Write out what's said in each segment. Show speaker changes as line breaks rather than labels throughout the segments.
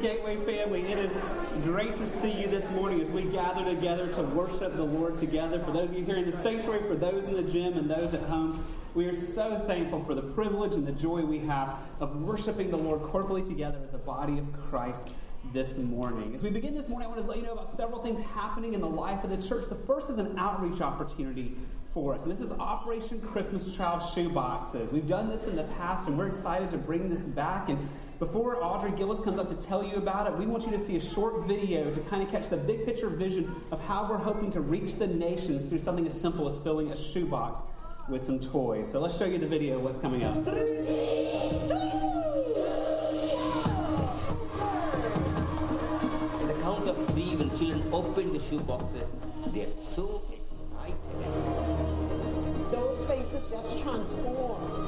Gateway family. It is great to see you this morning as we gather together to worship the Lord together. For those of you here in the sanctuary, for those in the gym, and those at home, we are so thankful for the privilege and the joy we have of worshiping the Lord corporately together as a body of Christ this morning. As we begin this morning, I want to let you know about several things happening in the life of the church. The first is an outreach opportunity for us, and this is Operation Christmas Child Shoeboxes. We've done this in the past, and we're excited to bring this back. And before Audrey Gillis comes up to tell you about it, we want you to see a short video to kind of catch the big picture vision of how we're hoping to reach the nations through something as simple as filling a shoebox with some toys. So let's show you the video what's coming up.
At the count of three, when children open the shoeboxes, they're so excited.
Those faces just transform.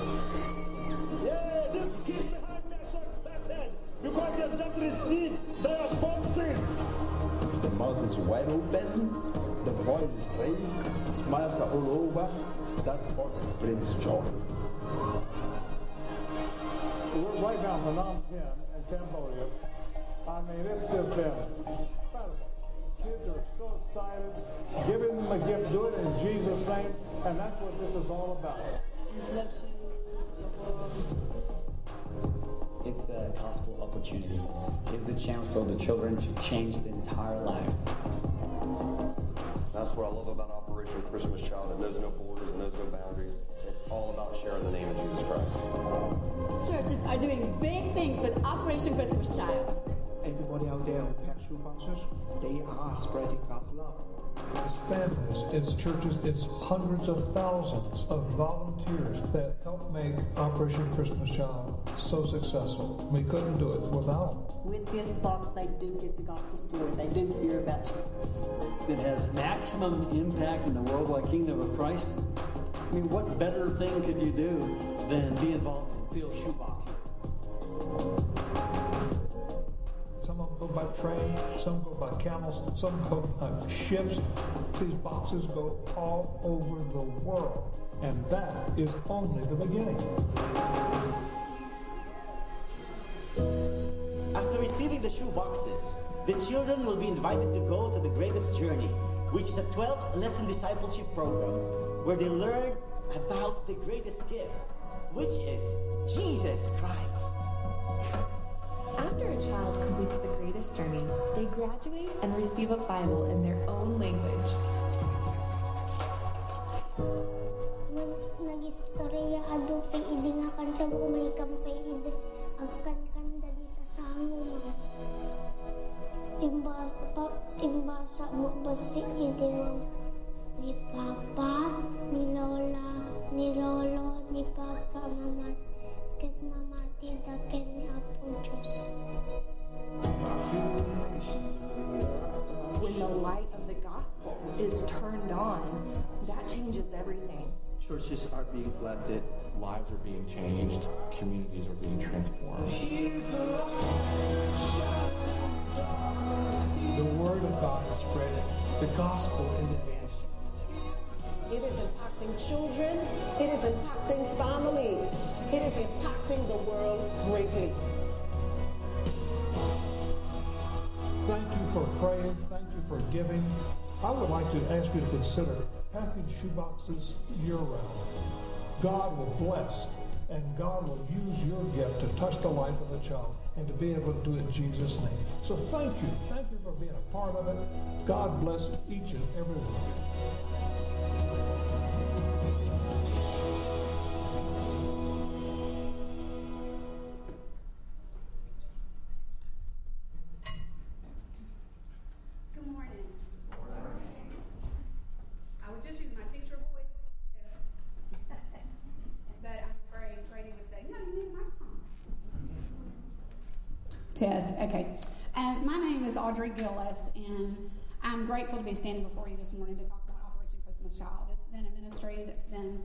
Because they've just received their boxes.
The mouth is wide open, the voice is raised, the smiles are all over. That box brings joy.
We're right now in Phnom Penh in Cambodia. I mean, it's just been incredible. Kids are so excited. Giving them a gift, do it in Jesus' name, and that's what this is all about.
It's a gospel opportunity. It's the chance for the children to change the entire life.
That's what I love about Operation Christmas Child. It knows no borders, it knows no boundaries. It's all about sharing the name of Jesus Christ.
Churches are doing big things with Operation Christmas Child.
Everybody out there who packs shoe boxes, they are spreading God's love.
It's families, it's churches, it's hundreds of thousands of volunteers that help make Operation Christmas Child so successful. We couldn't do it without them.
With this box, they do get the gospel story. They do hear about Jesus.
It has maximum impact in the worldwide kingdom of Christ. I mean, what better thing could you do than be involved in field shoe
by train, some go by camels, some go by ships. These boxes go all over the world. And that is only the beginning.
After receiving the shoe boxes, the children will be invited to go to the greatest journey, which is a 12 lesson discipleship program where they learn about the greatest gift, which is Jesus Christ.
After a child completes the greatest journey, they graduate and receive a Bible in their own language.
Mo may kampay mo. Mo ni papa, ni lola, ni lolo, ni papa, mama, ket mama tita ket ni apo Diyos.
When the light of the gospel is turned on, that changes everything.
Churches are being planted, lives are being changed, communities are being transformed.
The word of God is spreading. The gospel is advancing.
It is impacting children. It is impacting families. It is impacting the world greatly.
Thank you for praying. Thank you for giving. I would like to ask you to consider packing shoeboxes year round. God will bless and God will use your gift to touch the life of a child and to be able to do it in Jesus' name. So thank you. Thank you for being a part of it. God bless each and every one of you.
Test. Okay. Um, my name is Audrey Gillis, and I'm grateful to be standing before you this morning to talk about Operation Christmas Child. It's been a ministry that's been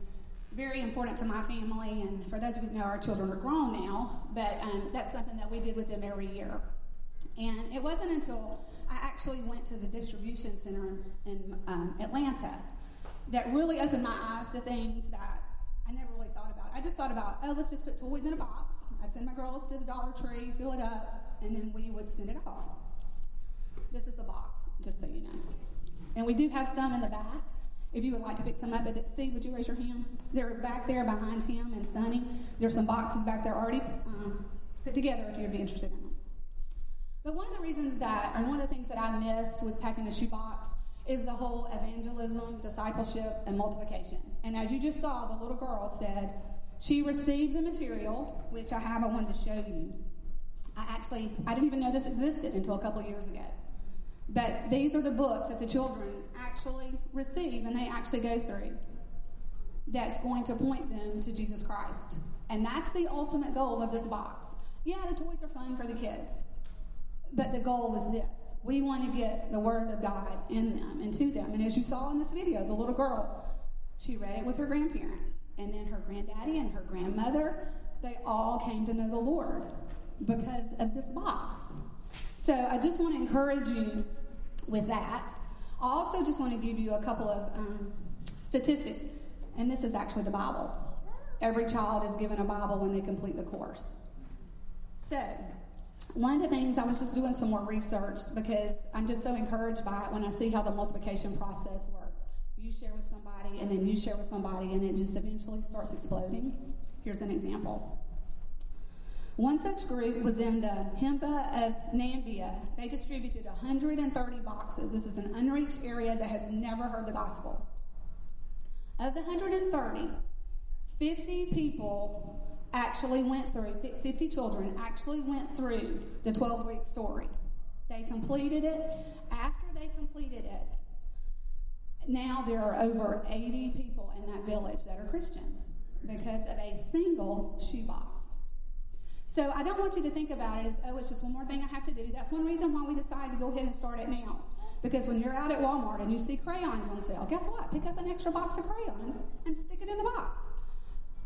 very important to my family, and for those of you who know, our children are grown now, but um, that's something that we did with them every year. And it wasn't until I actually went to the distribution center in, in um, Atlanta that really opened my eyes to things that I never really thought about. I just thought about, oh, let's just put toys in a box I'd send my girls to the Dollar Tree, fill it up, and then we would send it off. This is the box, just so you know. And we do have some in the back. If you would like to pick some up, but Steve, would you raise your hand? They're back there behind him and Sonny. There's some boxes back there already um, put together if you'd be interested in them. But one of the reasons that, or one of the things that I miss with packing a shoebox is the whole evangelism, discipleship, and multiplication. And as you just saw, the little girl said she received the material, which I have, I wanted to show you. I actually, I didn't even know this existed until a couple years ago. But these are the books that the children actually receive and they actually go through that's going to point them to Jesus Christ. And that's the ultimate goal of this box. Yeah, the toys are fun for the kids, but the goal is this. We want to get the Word of God in them and to them. And as you saw in this video, the little girl, she read it with her grandparents. And then her granddaddy and her grandmother, they all came to know the Lord because of this box. So I just want to encourage you with that. I also just want to give you a couple of um, statistics, and this is actually the Bible. Every child is given a Bible when they complete the course. So, one of the things I was just doing some more research because I'm just so encouraged by it when I see how the multiplication process works. You share with somebody, and then you share with somebody, and it just eventually starts exploding. Here's an example. One such group was in the Himba of Namibia. They distributed 130 boxes. This is an unreached area that has never heard the gospel. Of the 130, 50 people actually went through, 50 children actually went through the 12 week story. They completed it. After they completed it, now there are over 80 people in that village that are Christians because of a single shoebox. So I don't want you to think about it as, oh, it's just one more thing I have to do. That's one reason why we decided to go ahead and start it now. Because when you're out at Walmart and you see crayons on sale, guess what? Pick up an extra box of crayons and stick it in the box.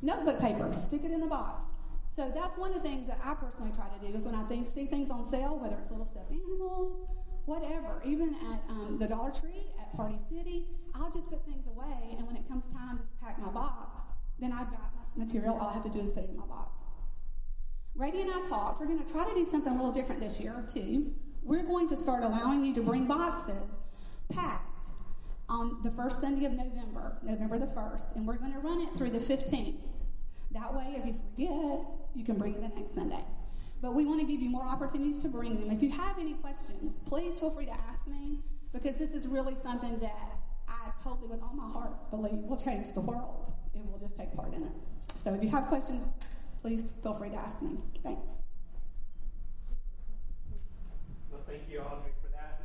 Notebook paper, stick it in the box. So that's one of the things that I personally try to do is when I think see things on sale, whether it's little stuffed animals, whatever, even at um, the Dollar Tree, at Party City, I'll just put things away. And when it comes time to pack my box, then I've got my material. All I have to do is put it in my box. Brady and I talked. We're going to try to do something a little different this year, too. We're going to start allowing you to bring boxes packed on the first Sunday of November, November the 1st, and we're going to run it through the 15th. That way, if you forget, you can bring it the next Sunday. But we want to give you more opportunities to bring them. If you have any questions, please feel free to ask me because this is really something that I totally, with all my heart, believe will change the world if we'll just take part in it. So if you have questions, please feel free to ask me. Thanks.
Well, thank you, Audrey, for that.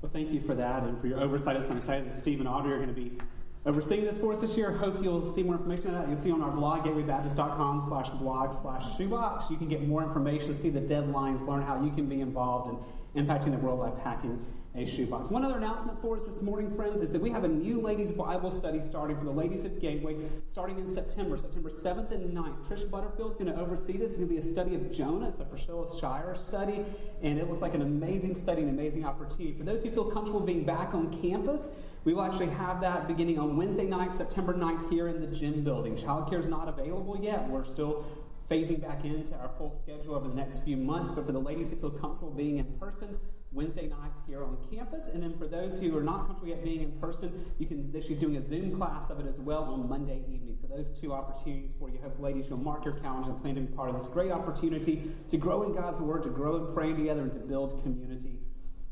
Well, thank you for that and for your oversight. I'm excited that Steve and Audrey are going to be overseeing this for us this year. Hope you'll see more information on that. You'll see on our blog, gatewaybaptist.com slash blog slash shoebox. You can get more information, see the deadlines, learn how you can be involved in impacting the world by packing a shoebox. One other announcement for us this morning, friends, is that we have a new ladies' Bible study starting for the ladies at Gateway starting in September, September 7th and 9th. Trish Butterfield is going to oversee this. It's going to be a study of Jonah. It's a Priscilla Shirer study, and it looks like an amazing study, an amazing opportunity. For those who feel comfortable being back on campus, we will actually have that beginning on Wednesday night, September 9th, here in the gym building. Childcare is not available yet. We're still phasing back into our full schedule over the next few months, but for the ladies who feel comfortable being in person, Wednesday nights here on campus. And then for those who are not comfortable yet being in person, you can she's doing a Zoom class of it as well on Monday evening. So those two opportunities for you. Hope ladies you'll mark your calendars and plan to be part of this great opportunity to grow in God's word, to grow in praying together, and to build community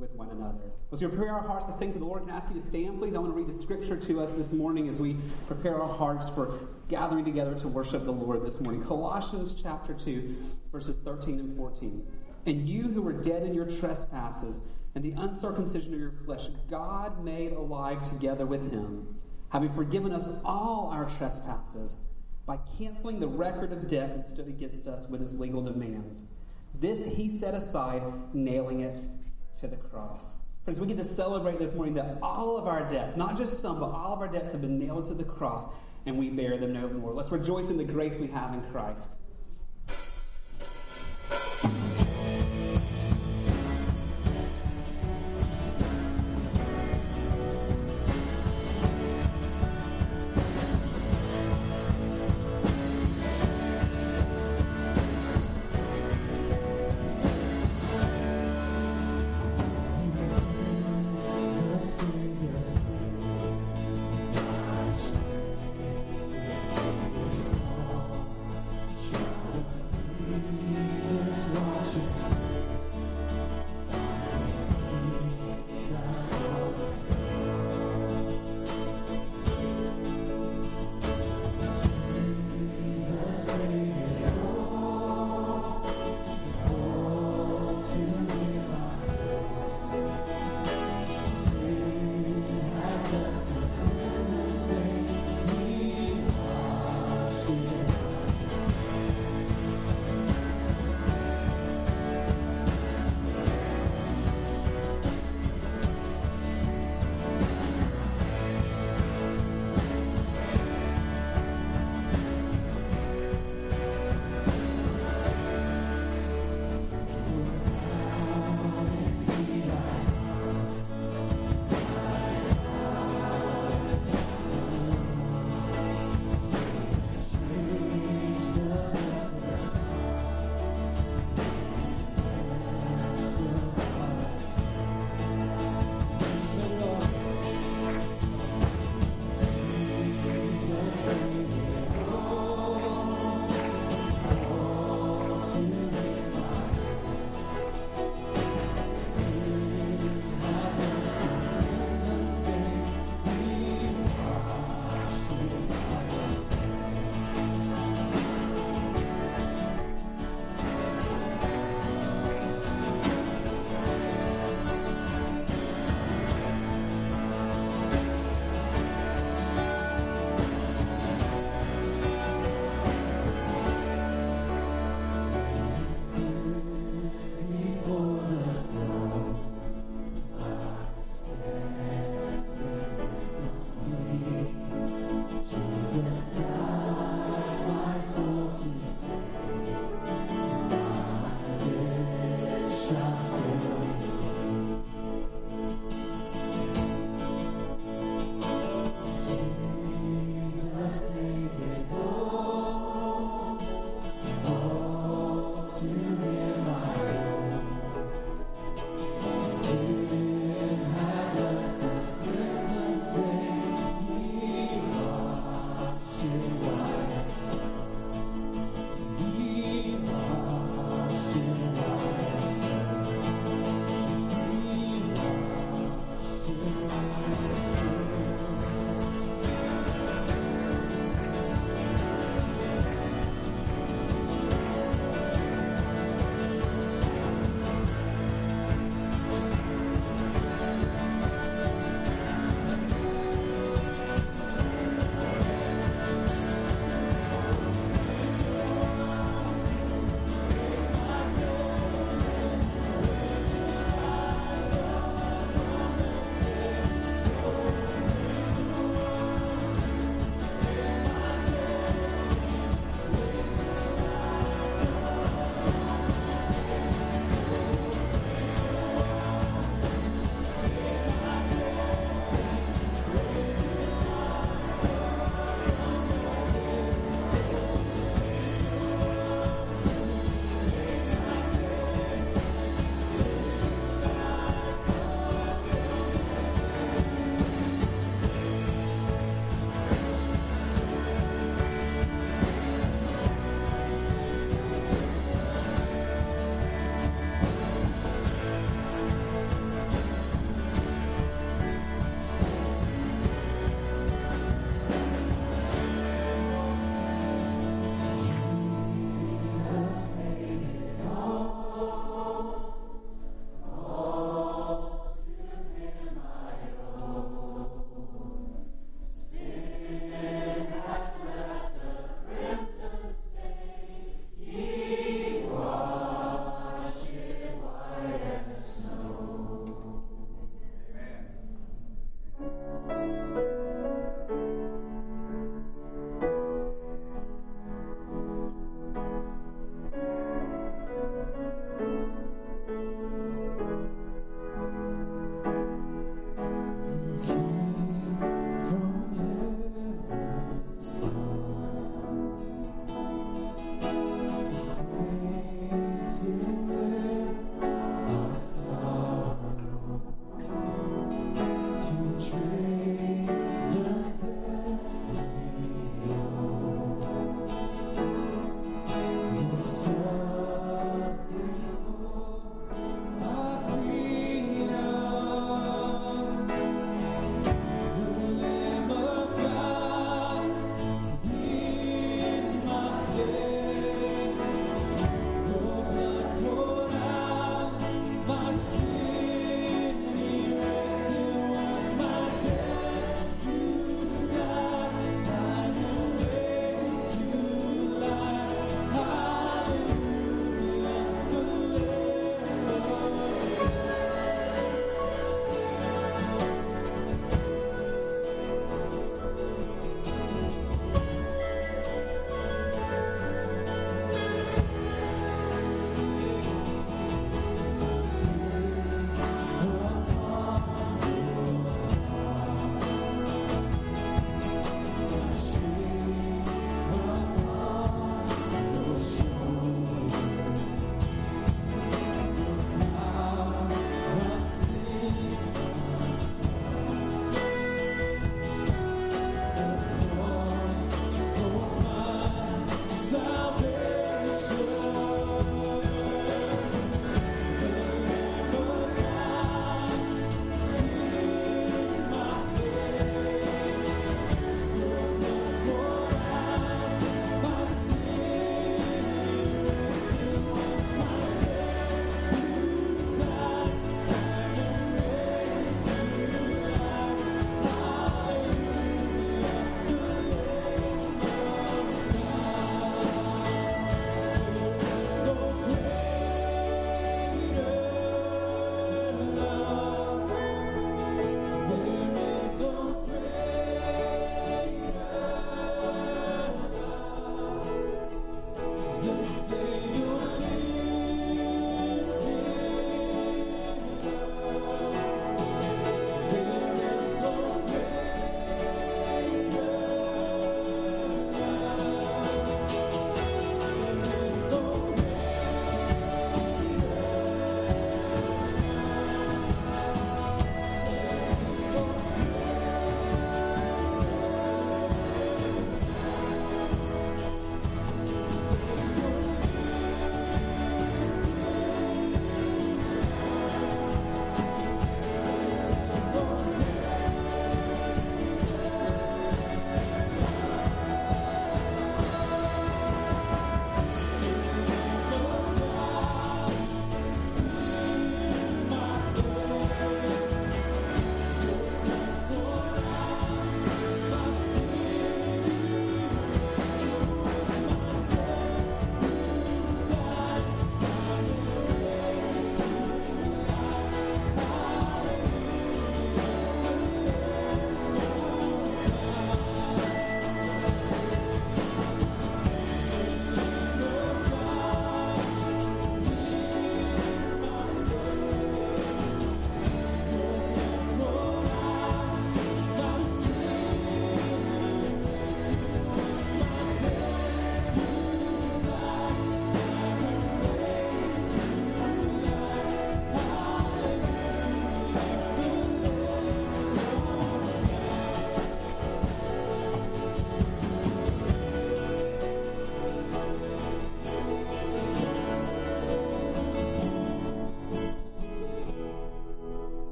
with one another. We prepare our hearts to sing to the Lord, can I ask you to stand, please? I want to read the scripture to us this morning as we prepare our hearts for gathering together to worship the Lord this morning. Colossians chapter 2, verses 13 and 14. And you who were dead in your trespasses and the uncircumcision of your flesh, God made alive together with him, having forgiven us all our trespasses by canceling the record of debt that stood against us with its legal demands. This he set aside, nailing it to the cross. Friends, we get to celebrate this morning that all of our debts, not just some, but all of our debts have been nailed to the cross and we bear them no more. Let's rejoice in the grace we have in Christ.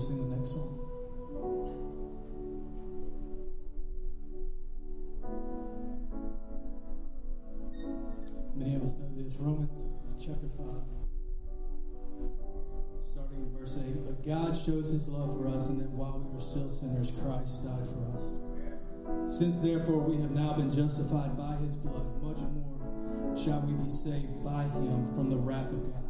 Verse sing the next song. Many of us know this. Romans chapter 5, starting in verse 8. But God shows his love for us, and that while we were still sinners, Christ died for us. Since therefore we have now been justified by his blood, much more shall we be saved by him from the wrath of God.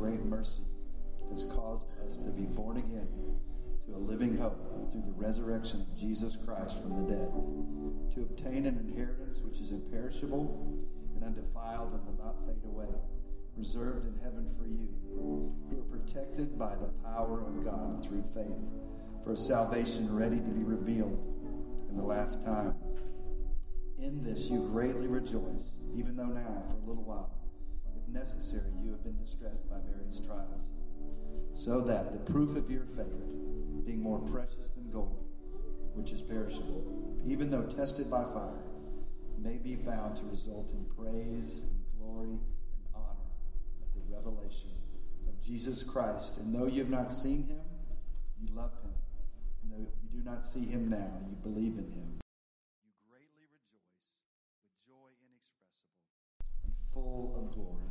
Great mercy, has caused us to be born again to a living hope through the resurrection of Jesus Christ from the dead, to obtain an inheritance which is imperishable and undefiled and will not fade away, reserved in heaven for you, who are protected by the power of God through faith, for a salvation ready to be revealed in the last time. In this you greatly rejoice, even though now, for a little while, necessary, you have been distressed by various trials, so that the proof of your faith, being more precious than gold, which is perishable, even though tested by fire, may be found to result in praise and glory and honor at the revelation of Jesus Christ. And though you have not seen him, you love him. And though you do not see him now, you believe in him. You greatly rejoice with joy inexpressible and full of glory,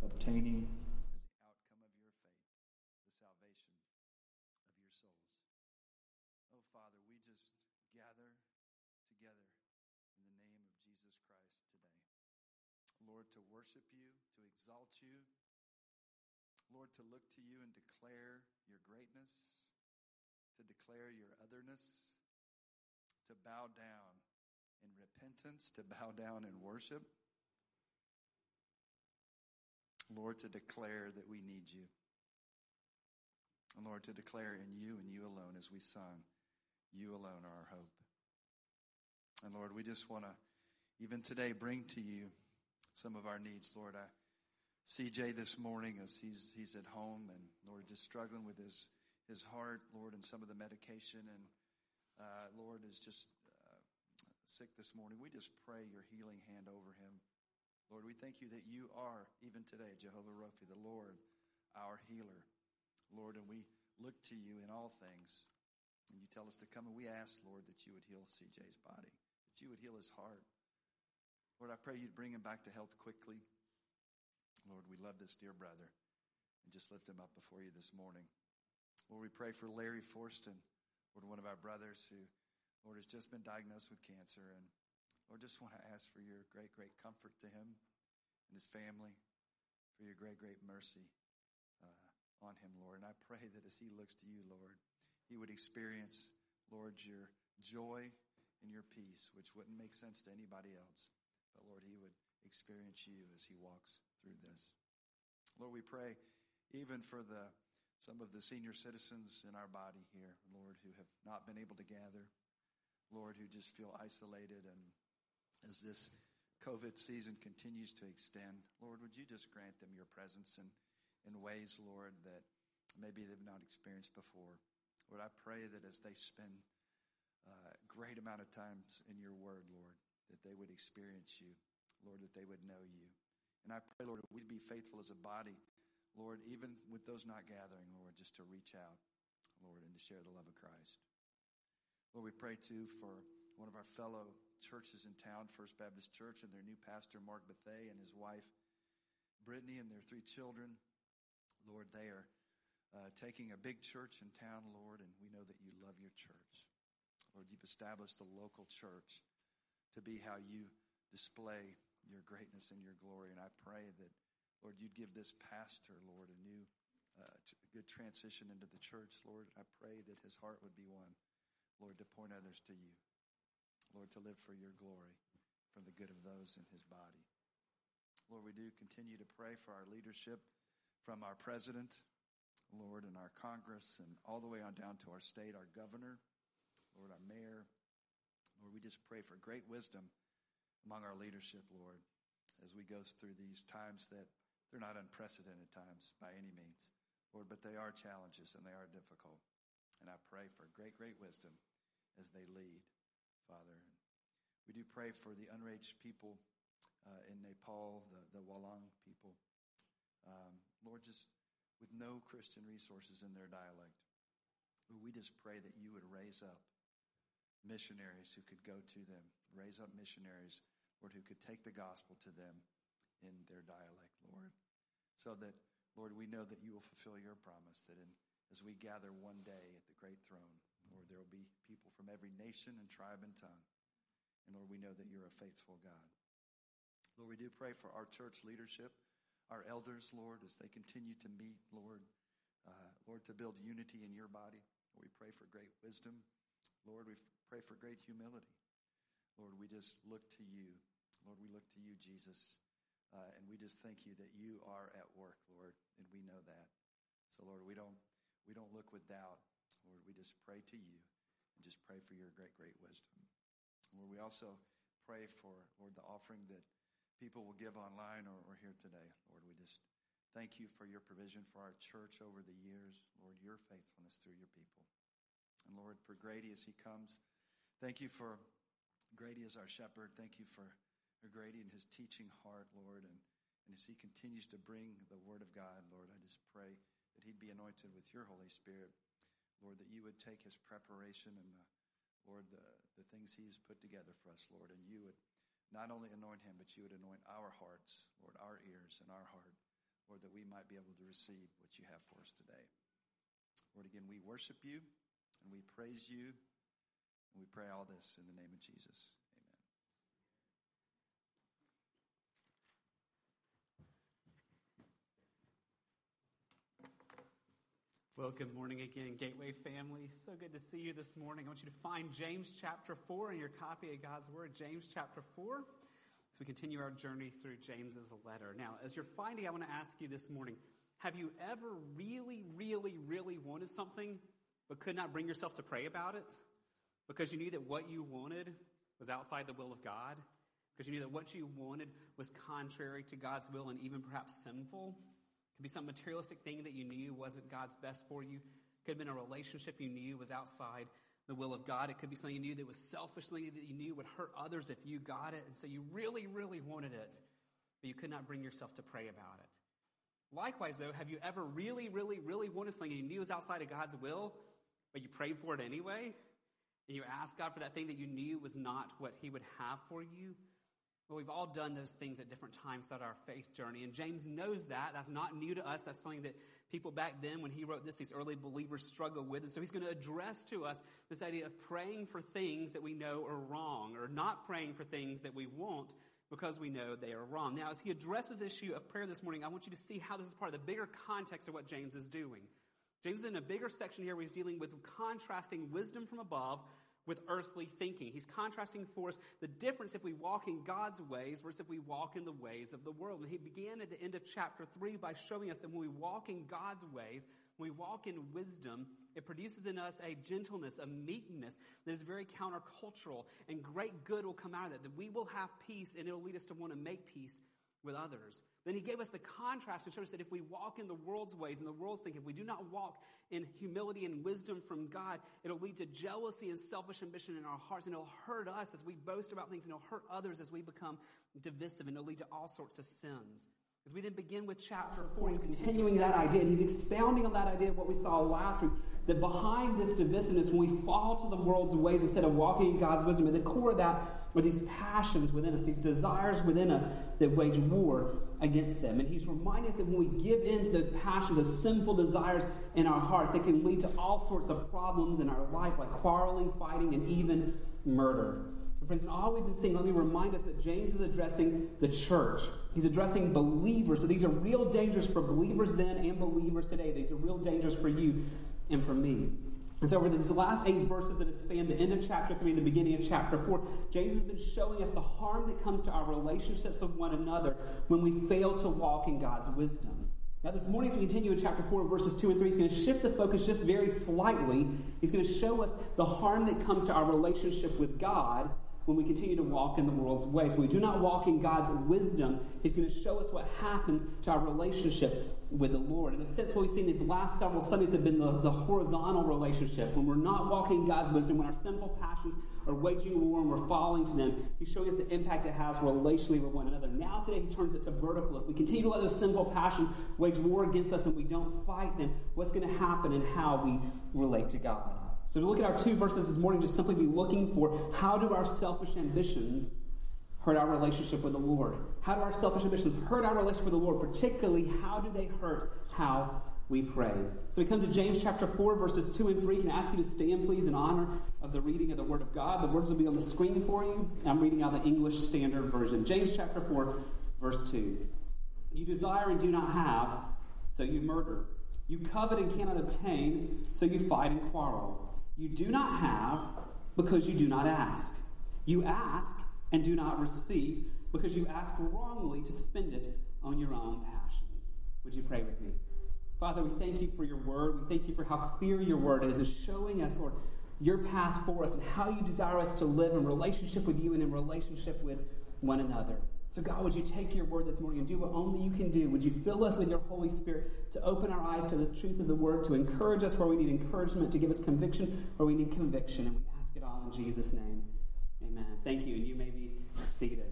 obtaining as the outcome of your faith the salvation of your souls. Oh, Father, we just gather together in the name of Jesus Christ today. Lord, to worship you, to exalt you. Lord, to look to you and declare your greatness, to declare your otherness, to bow down in repentance, to bow down in worship. Lord, to declare that we need you. And Lord, to declare in you and you alone, as we sung, you alone are our hope. And Lord, we just want to, even today, bring to you some of our needs. Lord, I Jay this morning as he's he's at home and Lord, just struggling with his his heart, Lord, and some of the medication, and uh, Lord is just uh, sick this morning. We just pray your healing hand over him. Lord, we thank you that you are even today Jehovah Rophi, the Lord, our healer. Lord, and we look to you in all things. And you tell us to come, and we ask, Lord, that you would heal CJ's body, that you would heal his heart. Lord, I pray you'd bring him back to health quickly. Lord, we love this dear brother and just lift him up before you this morning. Lord, we pray for Larry Forston, Lord, one of our brothers who, Lord, has just been diagnosed with cancer. And Lord, just want to ask for your great, great comfort to him and his family, for your great, great mercy uh, on him, Lord. And I pray that as he looks to you, Lord, he would experience, Lord, your joy and your peace, which wouldn't make sense to anybody else. But Lord, he would experience you as he walks through this. Lord, we pray even for the some of the senior citizens in our body here, Lord, who have not been able to gather, Lord, who just feel isolated and as this COVID season continues to extend, Lord, would you just grant them your presence in, in ways, Lord, that maybe they've not experienced before. Lord, I pray that as they spend a uh, great amount of times in your word, Lord, that they would experience you, Lord, that they would know you. And I pray, Lord, that we'd be faithful as a body, Lord, even with those not gathering, Lord, just to reach out, Lord, and to share the love of Christ. Lord, we pray too for one of our fellow churches in town, First Baptist Church, and their new pastor, Mark Bethay, and his wife, Brittany, and their three children. Lord, they are uh, taking a big church in town, Lord, and we know that you love your church. Lord, you've established a local church to be how you display your greatness and your glory. And I pray that, Lord, you'd give this pastor, Lord, a new, uh, good transition into the church, Lord. I pray that his heart would be one, Lord, to point others to you. Lord, to live for your glory, for the good of those in his body. Lord, we do continue to pray for our leadership from our president, Lord, and our Congress, and all the way on down to our state, our governor, Lord, our mayor. Lord, we just pray for great wisdom among our leadership, Lord, as we go through these times that they're not unprecedented times by any means, Lord, but they are challenges and they are difficult. And I pray for great, great wisdom as they lead. Father. We do pray for the unreached people uh, in Nepal, the, the Walang people. Um, Lord, just with no Christian resources in their dialect. We just pray that you would raise up missionaries who could go to them, raise up missionaries, Lord, who could take the gospel to them in their dialect, Lord. So that, Lord, we know that you will fulfill your promise that in, as we gather one day at the great throne, Lord, there will be people from every nation and tribe and tongue. And Lord, we know that you're a faithful God. Lord, we do pray for our church leadership, our elders, Lord, as they continue to meet, Lord, uh, Lord, to build unity in your body. We pray for great wisdom. Lord, we pray for great humility. Lord, we just look to you. Lord, we look to you, Jesus. Uh, and we just thank you that you are at work, Lord, and we know that. So, Lord, we don't we don't look with doubt. Lord, we just pray to you and just pray for your great, great wisdom. Lord, we also pray for, Lord, the offering that people will give online or, or here today. Lord, we just thank you for your provision for our church over the years. Lord, your faithfulness through your people. And Lord, for Grady as he comes, thank you for Grady as our shepherd. Thank you for Grady and his teaching heart, Lord. And, and as he continues to bring the word of God, Lord, I just pray that he'd be anointed with your Holy Spirit. Lord, that you would take his preparation and the, Lord, the, the things he's put together for us, Lord, and you would not only anoint him, but you would anoint our hearts, Lord, our ears and our heart, Lord, that we might be able to receive what you have for us today. Lord, again, we worship you and we praise you and we pray all this in the name of Jesus.
Well, good morning again, Gateway family. So good to see you this morning. I want you to find James chapter 4 in your copy of God's Word, James chapter 4, as we continue our journey through James's letter. Now, as you're finding, I want to ask you this morning have you ever really, really, really wanted something but could not bring yourself to pray about it? Because you knew that what you wanted was outside the will of God? Because you knew that what you wanted was contrary to God's will and even perhaps sinful? Could be some materialistic thing that you knew wasn't God's best for you. Could have been a relationship you knew was outside the will of God. It could be something you knew that was selfishly that you knew would hurt others if you got it. And so you really, really wanted it, but you could not bring yourself to pray about it. Likewise, though, have you ever really, really, really wanted something you knew was outside of God's will, but you prayed for it anyway? And you asked God for that thing that you knew was not what He would have for you? Well, we've all done those things at different times throughout our faith journey. And James knows that. That's not new to us. That's something that people back then, when he wrote this, these early believers struggled with. And so he's going to address to us this idea of praying for things that we know are wrong or not praying for things that we want because we know they are wrong. Now, as he addresses the issue of prayer this morning, I want you to see how this is part of the bigger context of what James is doing. James is in a bigger section here where he's dealing with contrasting wisdom from above with earthly thinking. He's contrasting for us the difference if we walk in God's ways versus if we walk in the ways of the world. And he began at the end of chapter 3 by showing us that when we walk in God's ways, when we walk in wisdom, it produces in us a gentleness, a meekness that is very countercultural, and great good will come out of that, that we will have peace and it'll lead us to want to make peace with others. Then he gave us the contrast and showed us that if we walk in the world's ways and the world's thinking, if we do not walk in humility and wisdom from God, it'll lead to jealousy and selfish ambition in our hearts, and it'll hurt us as we boast about things, and it'll hurt others as we become divisive, and it'll lead to all sorts of sins. As we then begin with chapter 4, he's continuing that idea, and he's expounding on that idea of what we saw last week that behind this divisiveness, when we fall to the world's ways instead of walking in God's wisdom, at the core of that are these passions within us, these desires within us that wage war against them. And he's reminding us that when we give in to those passions, those sinful desires in our hearts, it can lead to all sorts of problems in our life, like quarreling, fighting, and even murder. And Friends, in all we've been seeing, let me remind us that James is addressing the church. He's addressing believers. So these are real dangers for believers then and believers today. These are real dangers for you and for me. And so, over these last eight verses that have spanned the end of chapter 3 and the beginning of chapter 4, James has been showing us the harm that comes to our relationships with one another when we fail to walk in God's wisdom. Now, this morning, as we continue in chapter 4, verses 2 and 3, he's going to shift the focus just very slightly. He's going to show us the harm that comes to our relationship with God when we continue to walk in the world's ways. When we do not walk in God's wisdom, He's going to show us what happens to our relationship with the Lord. In a sense, what we've seen these last several Sundays have been the, the horizontal relationship. When we're not walking in God's wisdom, when our sinful passions are waging war and we're falling to them, He's showing us the impact it has relationally with one another. Now, today, He turns it to vertical. If we continue to let those sinful passions wage war against us and we don't fight them, what's going to happen and how we relate to God? So to look at our two verses this morning, just simply be looking for how do our selfish ambitions hurt our relationship with the Lord? How do our selfish ambitions hurt our relationship with the Lord? Particularly, how do they hurt how we pray. So we come to James chapter 4, verses 2 and 3. Can I ask you to stand, please, in honor of the reading of the Word of God? The words will be on the screen for you. I'm reading out the English Standard Version. James chapter 4, verse 2. You desire and do not have, so you murder. You covet and cannot obtain, so you fight and quarrel. You do not have because you do not ask. You ask and do not receive because you ask wrongly to spend it on your own passions. Would you pray with me? Father, we thank you for your word. We thank you for how clear your word is, is showing us, Lord, your path for us and how you desire us to live in relationship with you and in relationship with one another. So, God, would you take your word this morning and do what only you can do? Would you fill us with your Holy Spirit to open our eyes to the truth of the word, to encourage us where we need encouragement, to give us conviction where we need conviction? And we ask it all in Jesus' name. Amen. Thank you. And you may be seated.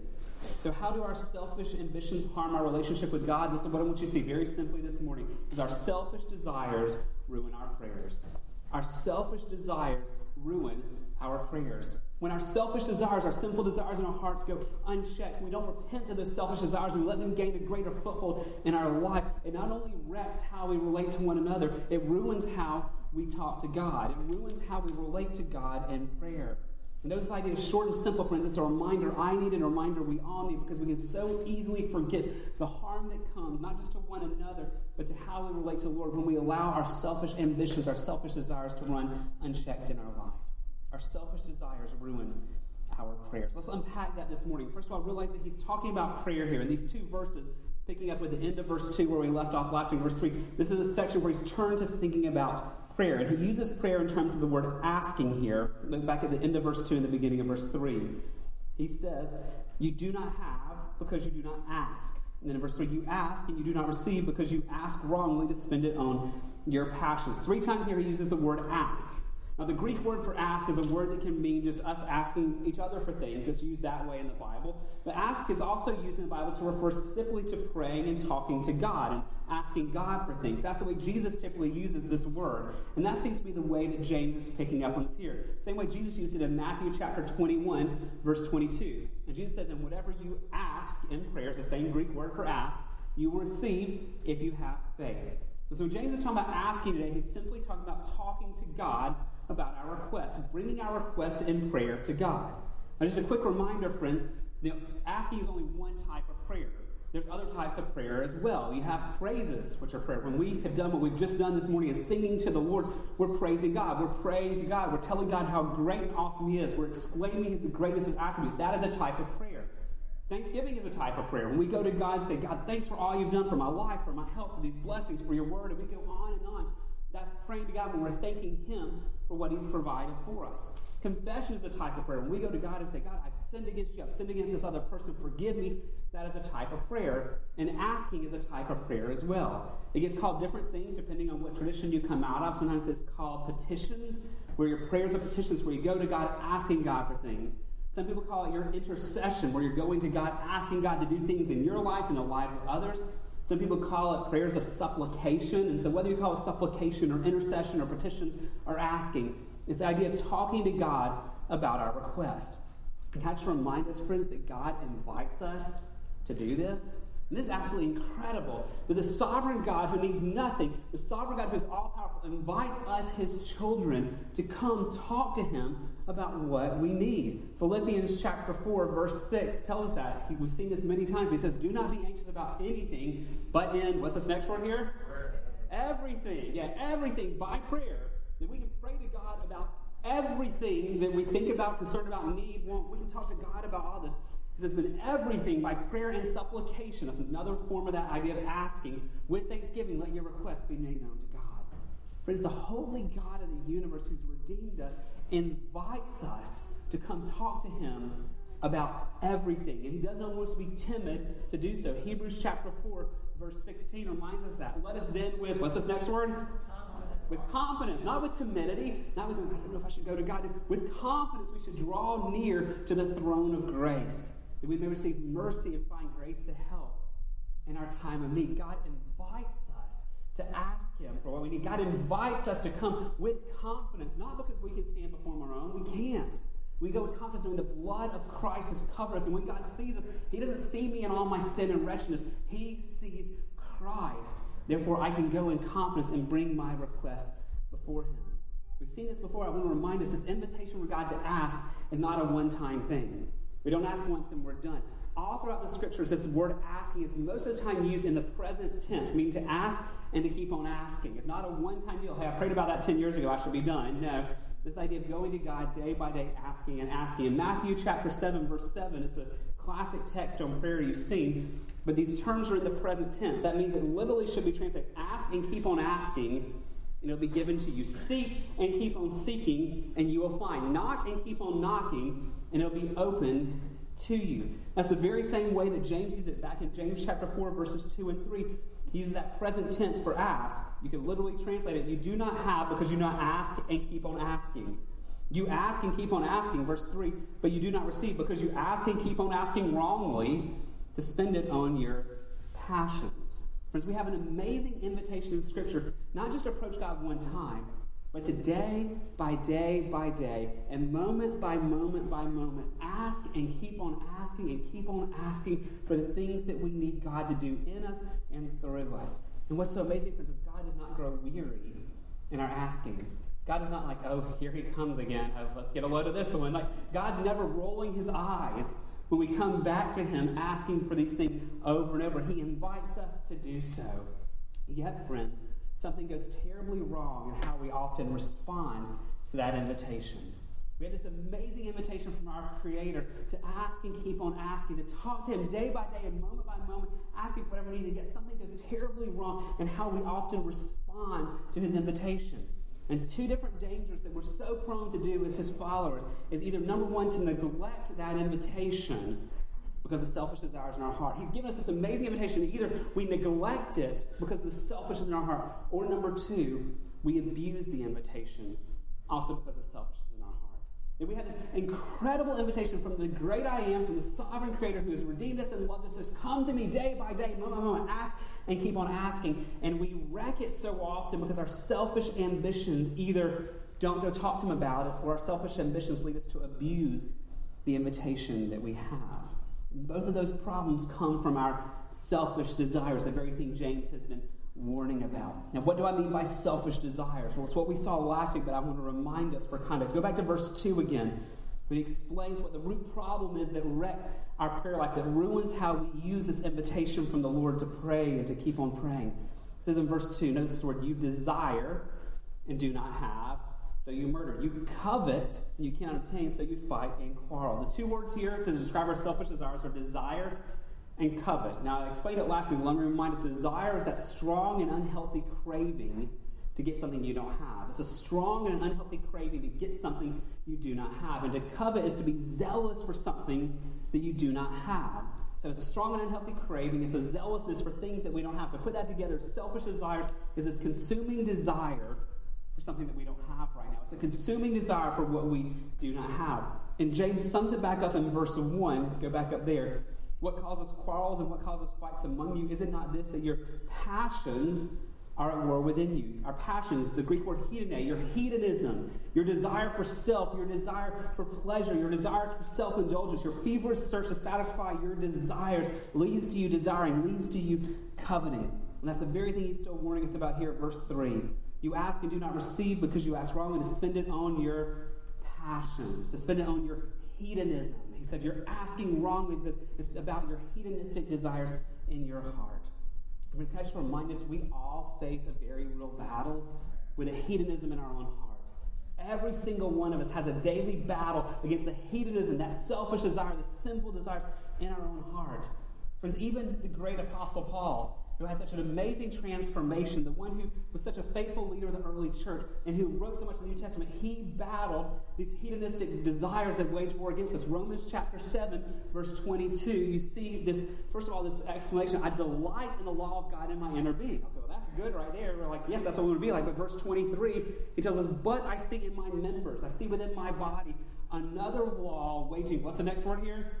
So, how do our selfish ambitions harm our relationship with God? This is what I want you to see very simply this morning: is our selfish desires ruin our prayers. Our selfish desires ruin our prayers. When our selfish desires, our sinful desires in our hearts go unchecked, we don't repent of those selfish desires, we let them gain a greater foothold in our life. It not only wrecks how we relate to one another, it ruins how we talk to God. It ruins how we relate to God in prayer. And those ideas, short and simple, friends, it's a reminder I need and a reminder we all need because we can so easily forget the harm that comes, not just to one another, but to how we relate to the Lord when we allow our selfish ambitions, our selfish desires to run unchecked in our life. Our selfish desires ruin our prayers. Let's unpack that this morning. First of all, realize that he's talking about prayer here in these two verses, picking up with the end of verse 2 where we left off last week, verse 3. This is a section where he's turned to thinking about prayer. And he uses prayer in terms of the word asking here. Look back at the end of verse 2 and the beginning of verse 3. He says, You do not have because you do not ask. And then in verse 3, you ask and you do not receive because you ask wrongly to spend it on your passions. Three times here he uses the word ask. Now, the Greek word for ask is a word that can mean just us asking each other for things. It's used that way in the Bible. But ask is also used in the Bible to refer specifically to praying and talking to God and asking God for things. That's the way Jesus typically uses this word. And that seems to be the way that James is picking up on this here. Same way Jesus used it in Matthew chapter 21, verse 22. And Jesus says, And whatever you ask in prayer, it's the same Greek word for ask, you will receive if you have faith. And so James is talking about asking today, he's simply talking about talking to God about our request, bringing our request in prayer to God. Now, just a quick reminder, friends, asking is only one type of prayer. There's other types of prayer as well. You have praises, which are prayer. When we have done what we've just done this morning and singing to the Lord, we're praising God. We're praying to God. We're telling God how great and awesome He is. We're exclaiming the greatness of attributes. That is a type of prayer. Thanksgiving is a type of prayer. When we go to God and say, God, thanks for all you've done for my life, for my health, for these blessings, for your word, and we go on and on. That's praying to God when we're thanking Him for what He's provided for us. Confession is a type of prayer. When we go to God and say, God, I've sinned against you, I've sinned against this other person, forgive me, that is a type of prayer. And asking is a type of prayer as well. It gets called different things depending on what tradition you come out of. Sometimes it's called petitions, where your prayers are petitions, where you go to God asking God for things. Some people call it your intercession, where you're going to God asking God to do things in your life and the lives of others. Some people call it prayers of supplication. And so, whether you call it supplication or intercession or petitions or asking, it's the idea of talking to God about our request. And can I just remind us, friends, that God invites us to do this? And this is absolutely incredible that the sovereign God who needs nothing, the sovereign God who is all powerful, invites us, his children, to come talk to him about what we need. Philippians chapter 4, verse 6 tells us that. We've seen this many times. He says, Do not be anxious about anything, but in, what's this next word here? Everything. Yeah, everything by prayer. That we can pray to God about everything that we think about, concerned about, need, want. We can talk to God about all this. It says, been everything by prayer and supplication. That's another form of that idea of asking. With thanksgiving, let your requests be made known to God. Friends, the holy God of the universe who's redeemed us invites us to come talk to him about everything. And he does not want us to be timid to do so. Hebrews chapter 4, verse 16 reminds us that. Let us then with, what's this next word? With confidence, not with timidity, not with, I don't know if I should go to God. With confidence, we should draw near to the throne of grace that we may receive mercy and find grace to help in our time of need. God invites us to ask Him for what we need. God invites us to come with confidence, not because we can stand before our own. We can't. We go with confidence knowing the blood of Christ has covered us. And when God sees us, He doesn't see me in all my sin and wretchedness. He sees Christ Therefore, I can go in confidence and bring my request before Him. We've seen this before. I want to remind us this invitation for God to ask is not a one time thing. We don't ask once and we're done. All throughout the scriptures, this word asking is most of the time used in the present tense, meaning to ask and to keep on asking. It's not a one time deal. Hey, I prayed about that 10 years ago. I should be done. No. This idea of going to God day by day, asking and asking. In Matthew chapter 7, verse 7, it's a classic text on prayer you've seen, but these terms are in the present tense. That means it literally should be translated ask and keep on asking, and it'll be given to you. Seek and keep on seeking, and you will find. Knock and keep on knocking, and it'll be opened to you. That's the very same way that James uses it back in James chapter 4, verses 2 and 3. He uses that present tense for ask. You can literally translate it. You do not have because you not ask and keep on asking. You ask and keep on asking, verse 3, but you do not receive because you ask and keep on asking wrongly to spend it on your passions. Friends, we have an amazing invitation in Scripture, not just approach God one time, but today, by day by day, and moment by moment by moment, ask and keep on asking and keep on asking for the things that we need God to do in us and through us. And what's so amazing, friends, is God does not grow weary in our asking. God is not like, oh, here he comes again. Oh, let's get a load of this one. Like, God's never rolling his eyes when we come back to him asking for these things over and over. He invites us to do so. Yet, friends, something goes terribly wrong in how we often respond to that invitation. We have this amazing invitation from our Creator to ask and keep on asking, to talk to Him day by day and moment by moment, asking for whatever we need. to get something goes terribly wrong in how we often respond to His invitation. And two different dangers that we're so prone to do as His followers is either number one, to neglect that invitation because of selfish desires in our heart. He's given us this amazing invitation. Either we neglect it because of the selfishness in our heart, or number two, we abuse the invitation also because of selfishness in our heart. And we have this incredible invitation from the great I am, from the sovereign creator who has redeemed us and loved us. Come to me day by day, moment by moment, ask and keep on asking. And we wreck it so often because our selfish ambitions either don't go talk to him about it, or our selfish ambitions lead us to abuse the invitation that we have. Both of those problems come from our selfish desires, the very thing James has been warning about. Now, what do I mean by selfish desires? Well, it's what we saw last week, but I want to remind us for context. Go back to verse 2 again. He explains what the root problem is that wrecks our prayer life, that ruins how we use this invitation from the Lord to pray and to keep on praying. It says in verse 2, notice this word, you desire and do not have, so you murder. You covet, and you cannot obtain, so you fight and quarrel. The two words here to describe our selfish desires are desire and covet. Now, I explained it last week. Let me remind us desire is that strong and unhealthy craving to get something you don't have. It's a strong and unhealthy craving to get something you do not have. And to covet is to be zealous for something that you do not have. So it's a strong and unhealthy craving. It's a zealousness for things that we don't have. So put that together. Selfish desires is this consuming desire for something that we don't have right now. It's a consuming desire for what we do not have. And James sums it back up in verse 1. Go back up there. What causes quarrels and what causes fights among you? Is it not this that your passions are at war within you? Our passions, the Greek word hedone, your hedonism, your desire for self, your desire for pleasure, your desire for self indulgence, your feverish search to satisfy your desires leads to you desiring, leads to you coveting. And that's the very thing he's still warning us about here at verse 3. You ask and do not receive because you ask wrongly to spend it on your passions, to spend it on your hedonism. He said you're asking wrongly because it's about your hedonistic desires in your heart. But can I just remind us, we all face a very real battle with a hedonism in our own heart. Every single one of us has a daily battle against the hedonism, that selfish desire, the sinful desires in our own heart. Friends, even the great Apostle Paul, who had such an amazing transformation, the one who was such a faithful leader of the early church, and who wrote so much in the New Testament, he battled these hedonistic desires that wage war against us. Romans chapter 7, verse 22, you see this, first of all, this exclamation, I delight in the law of God in my inner being. Okay, well, that's good right there. We're like, yes, that's what we would be like. But verse 23, he tells us, But I see in my members, I see within my body another law waging, what's the next word here?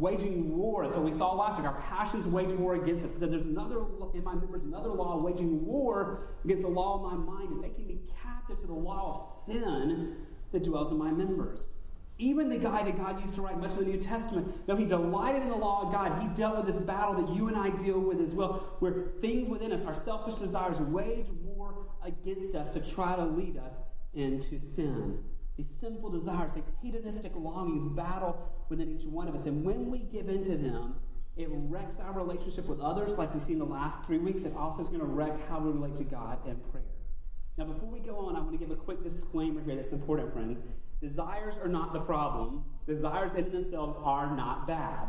Waging war. What we saw last week. Our passions wage war against us. He said, There's another in my members, another law waging war against the law of my mind and making me captive to the law of sin that dwells in my members. Even the guy that God used to write much of the New Testament, though he delighted in the law of God, he dealt with this battle that you and I deal with as well, where things within us, our selfish desires, wage war against us to try to lead us into sin. These sinful desires, these hedonistic longings battle within each one of us. And when we give into them, it wrecks our relationship with others, like we've seen the last three weeks. It also is going to wreck how we relate to God and prayer. Now, before we go on, I want to give a quick disclaimer here that's important, friends. Desires are not the problem. Desires in themselves are not bad.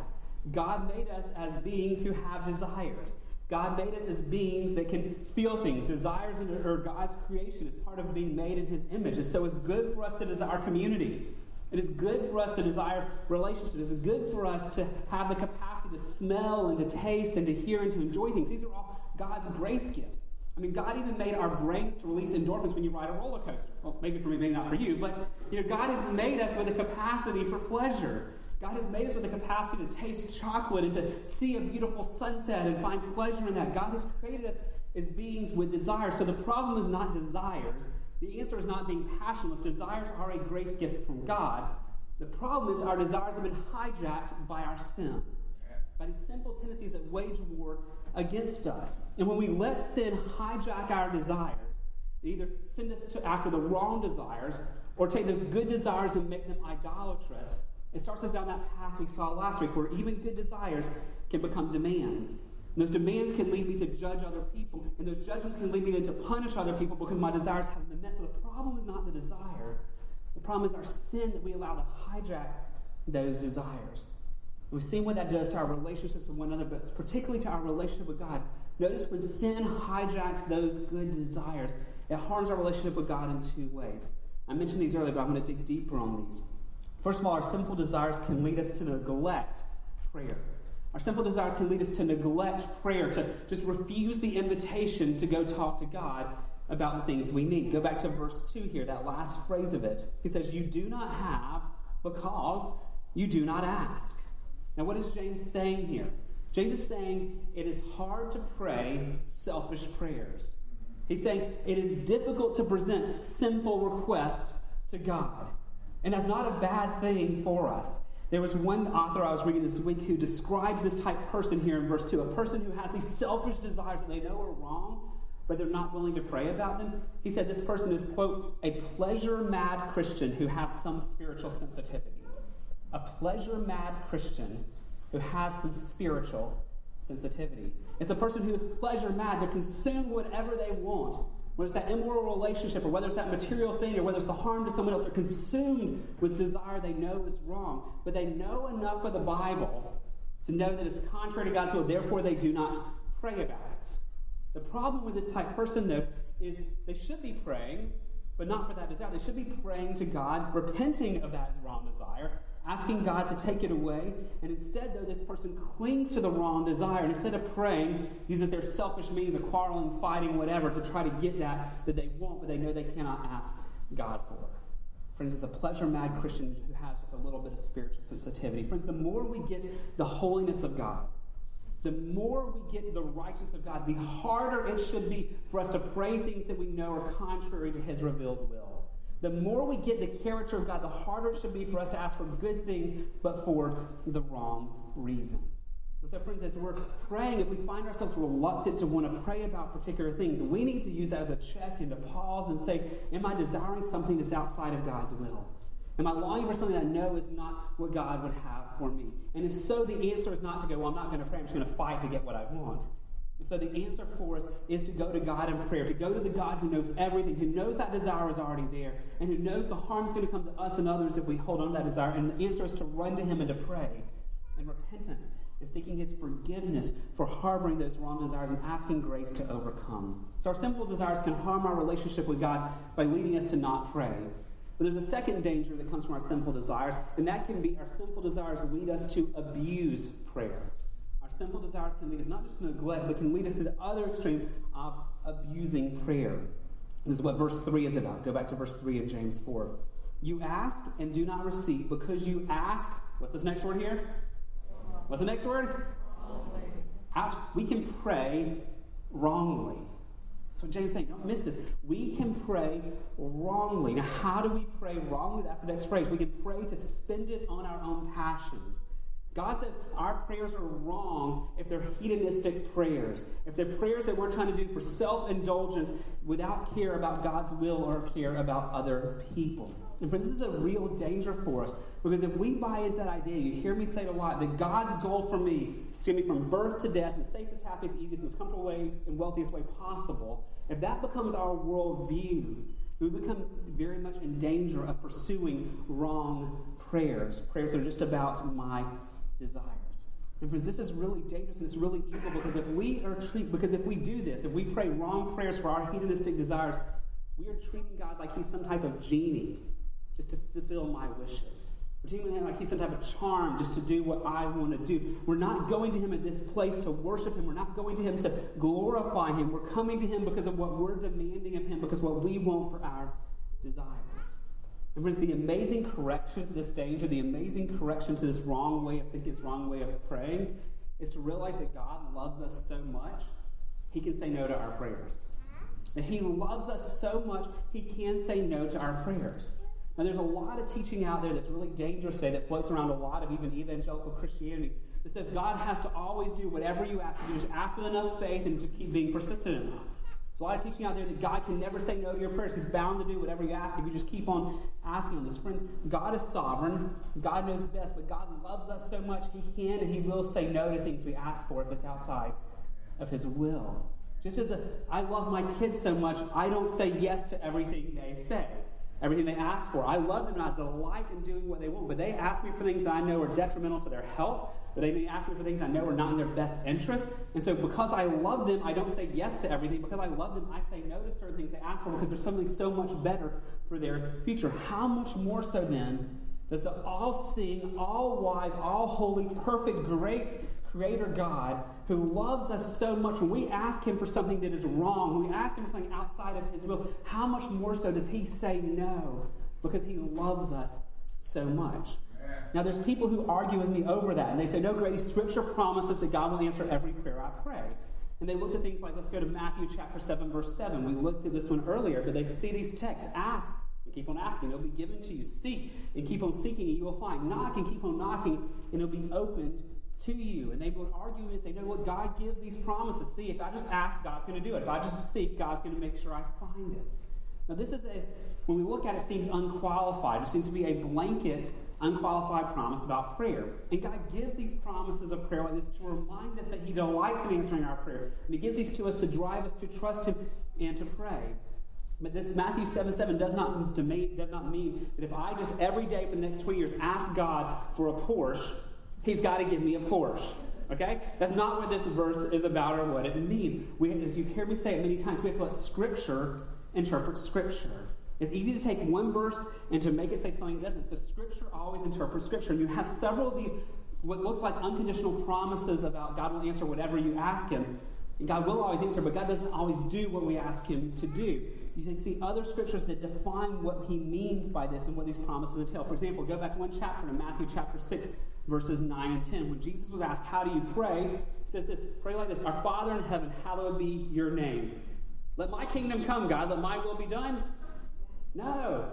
God made us as beings who have desires. God made us as beings that can feel things. Desires are God's creation. It's part of being made in His image. And so it's good for us to desire community. It is good for us to desire relationships. It is good for us to have the capacity to smell and to taste and to hear and to enjoy things. These are all God's grace gifts. I mean, God even made our brains to release endorphins when you ride a roller coaster. Well, maybe for me, maybe not for you, but you know, God has made us with a capacity for pleasure. God has made us with the capacity to taste chocolate and to see a beautiful sunset and find pleasure in that. God has created us as beings with desires. So the problem is not desires. The answer is not being passionless. Desires are a grace gift from God. The problem is our desires have been hijacked by our sin, by these simple tendencies that wage war against us. And when we let sin hijack our desires, it either send us to after the wrong desires or take those good desires and make them idolatrous. It starts us down that path we saw last week where even good desires can become demands. Those demands can lead me to judge other people, and those judgments can lead me then to punish other people because my desires haven't been met. So the problem is not the desire. The problem is our sin that we allow to hijack those desires. We've seen what that does to our relationships with one another, but particularly to our relationship with God. Notice when sin hijacks those good desires, it harms our relationship with God in two ways. I mentioned these earlier, but I'm going to dig deeper on these. First of all, our sinful desires can lead us to neglect prayer. Our sinful desires can lead us to neglect prayer, to just refuse the invitation to go talk to God about the things we need. Go back to verse 2 here, that last phrase of it. He says, You do not have because you do not ask. Now, what is James saying here? James is saying it is hard to pray selfish prayers. He's saying it is difficult to present sinful requests to God. And that's not a bad thing for us. There was one author I was reading this week who describes this type person here in verse 2 a person who has these selfish desires that they know are wrong, but they're not willing to pray about them. He said this person is, quote, a pleasure mad Christian who has some spiritual sensitivity a pleasure mad Christian who has some spiritual sensitivity. It's a person who is pleasure mad. They consume whatever they want. Whether it's that immoral relationship or whether it's that material thing or whether it's the harm to someone else, they're consumed with desire they know is wrong. But they know enough of the Bible to know that it's contrary to God's will, therefore they do not pray about it. The problem with this type person, though, is they should be praying, but not for that desire. They should be praying to God, repenting of that wrong desire, asking God to take it away. And instead, though, this person clings to the wrong desire. And instead of praying, uses their selfish means of quarreling, fighting, whatever, to try to get that that they want, but they know they cannot ask God for. Friends, it's a pleasure mad Christian who has just a little bit of spiritual sensitivity. Friends, the more we get the holiness of God, the more we get the righteousness of God, the harder it should be for us to pray things that we know are contrary to His revealed will. The more we get the character of God, the harder it should be for us to ask for good things, but for the wrong reasons. And so, friends, as we're praying, if we find ourselves reluctant to want to pray about particular things, we need to use that as a check and to pause and say, Am I desiring something that's outside of God's will? Am I longing for something that I know is not what God would have for me? And if so, the answer is not to go, Well, I'm not going to pray, I'm just going to fight to get what I want. And so the answer for us is to go to God in prayer, to go to the God who knows everything, who knows that desire is already there, and who knows the harm is going to come to us and others if we hold on to that desire. And the answer is to run to Him and to pray. And repentance is seeking His forgiveness for harboring those wrong desires and asking grace to overcome. So our simple desires can harm our relationship with God by leading us to not pray. But there's a second danger that comes from our sinful desires, and that can be our sinful desires lead us to abuse prayer sinful desires can lead us not just to neglect, but can lead us to the other extreme of abusing prayer. This is what verse 3 is about. Go back to verse 3 of James 4. You ask and do not receive because you ask. What's this next word here? What's the next word? Ouch. We can pray wrongly. So James is saying, don't miss this. We can pray wrongly. Now, how do we pray wrongly? That's the next phrase. We can pray to spend it on our own passions. God says our prayers are wrong if they're hedonistic prayers, if they're prayers that we're trying to do for self indulgence without care about God's will or care about other people. And friends, this is a real danger for us because if we buy into that idea, you hear me say it a lot, that God's goal for me is going to be from birth to death in the safest, happiest, easiest, most comfortable way and wealthiest way possible. If that becomes our worldview, we become very much in danger of pursuing wrong prayers, prayers that are just about my desires. Because this is really dangerous and it's really evil because if we are treat because if we do this, if we pray wrong prayers for our hedonistic desires, we are treating God like He's some type of genie just to fulfill my wishes. We're treating Him like He's some type of charm just to do what I want to do. We're not going to Him at this place to worship Him. We're not going to Him to glorify Him. We're coming to Him because of what we're demanding of Him, because what we want for our desires. And was the amazing correction to this danger, the amazing correction to this wrong way of thinking, this wrong way of praying, is to realize that God loves us so much, He can say no to our prayers. That He loves us so much, He can say no to our prayers. Now, there's a lot of teaching out there that's really dangerous today that floats around a lot of even evangelical Christianity that says God has to always do whatever you ask. You just ask with enough faith and just keep being persistent enough. There's a lot of teaching out there that God can never say no to your prayers. He's bound to do whatever you ask if you just keep on asking on this. Friends, God is sovereign. God knows best, but God loves us so much, He can and He will say no to things we ask for if it's outside of His will. Just as a, I love my kids so much, I don't say yes to everything they say everything they ask for. I love them and I delight in doing what they want, but they ask me for things that I know are detrimental to their health, or they may ask me for things I know are not in their best interest. And so, because I love them, I don't say yes to everything. Because I love them, I say no to certain things they ask for because there's something so much better for their future. How much more so then does the all seeing, all wise, all holy, perfect, great Creator God who loves us so much, when we ask Him for something that is wrong, when we ask Him for something outside of His will, how much more so does He say no? Because He loves us so much. Now, there's people who argue with me over that, and they say, No, Grady, Scripture promises that God will answer every prayer I pray. And they looked at things like, let's go to Matthew chapter 7, verse 7. We looked at this one earlier, but they see these texts. Ask and keep on asking, it'll be given to you. Seek and keep on seeking, and you will find. Knock and keep on knocking, and it'll be opened to you. And they would argue and say, no, what God gives these promises. See, if I just ask, God's going to do it. If I just seek, God's going to make sure I find it. Now, this is a, when we look at it, seems unqualified. It seems to be a blanket, unqualified promise about prayer. And God gives these promises of prayer like this to remind us that He delights in answering our prayer. And He gives these to us to drive us to trust Him and to pray. But this Matthew 7 7 does not, does not mean that if I just every day for the next 20 years ask God for a Porsche, He's got to give me a Porsche. Okay? That's not what this verse is about or what it means. We, as you've heard me say it many times, we have to let Scripture interpret Scripture. It's easy to take one verse and to make it say something it doesn't. So Scripture always interprets Scripture. And you have several of these, what looks like unconditional promises about God will answer whatever you ask Him. And God will always answer, but God doesn't always do what we ask Him to do. You can see other scriptures that define what He means by this and what these promises entail. For example, go back one chapter to Matthew chapter 6, verses 9 and 10. When Jesus was asked, How do you pray? He says this Pray like this Our Father in heaven, hallowed be your name. Let my kingdom come, God. Let my will be done. No.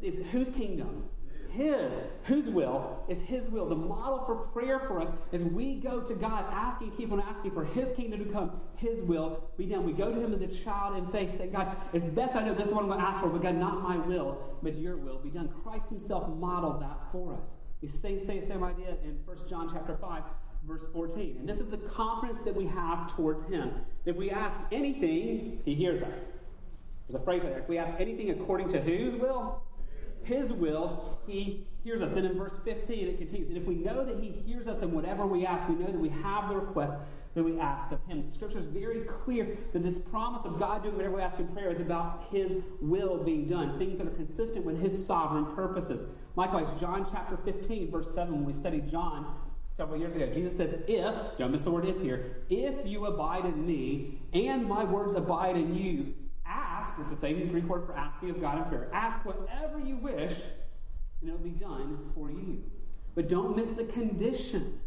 It's whose kingdom? His. Whose will is His will. The model for prayer for us is we go to God asking, keep on asking for His kingdom to come, His will be done. We go to Him as a child in faith, saying, God, it's best I know this is what I'm going to ask for, but God, not my will, but your will be done. Christ Himself modeled that for us. Say, say the same idea in 1 John chapter 5, verse 14. And this is the confidence that we have towards him. If we ask anything, he hears us. There's a phrase right there. If we ask anything according to whose will? His will, he hears us. Then in verse 15, it continues. And if we know that he hears us in whatever we ask, we know that we have the request that we ask of him. Scripture is very clear that this promise of God doing whatever we ask in prayer is about his will being done, things that are consistent with his sovereign purposes. Likewise, John chapter 15, verse 7, when we studied John several years ago, Jesus says, If, don't miss the word if here, if you abide in me and my words abide in you, ask, it's the same Greek word for asking of God in prayer, ask whatever you wish, and it will be done for you. But don't miss the condition.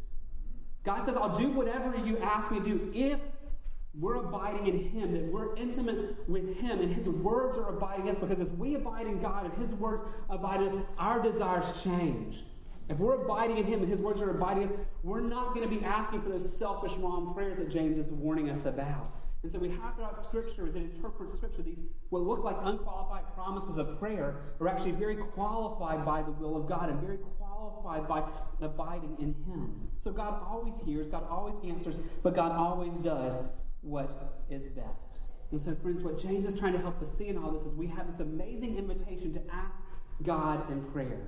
God says, I'll do whatever you ask me to do if we're abiding in Him, that we're intimate with Him, and His words are abiding us because as we abide in God and His words abide us, our desires change. If we're abiding in Him and His words are abiding us, we're not going to be asking for those selfish, wrong prayers that James is warning us about. And so we have throughout Scripture, as it interprets Scripture, these what look like unqualified promises of prayer are actually very qualified by the will of God and very qualified by abiding in Him. So God always hears, God always answers, but God always does what is best. And so, friends, what James is trying to help us see in all this is we have this amazing invitation to ask God in prayer.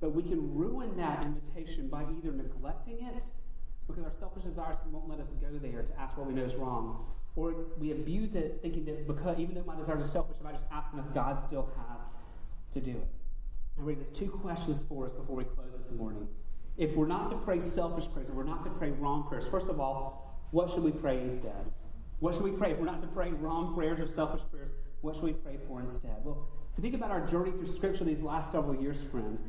But we can ruin that invitation by either neglecting it, because our selfish desires won't let us go there to ask what we know is wrong, or we abuse it thinking that because even though my desires are selfish, if I just ask enough, God still has to do it. That raises two questions for us before we close this morning. If we're not to pray selfish prayers, if we're not to pray wrong prayers, first of all, what should we pray instead? What should we pray? If we're not to pray wrong prayers or selfish prayers, what should we pray for instead? Well, if you think about our journey through Scripture these last several years, friends,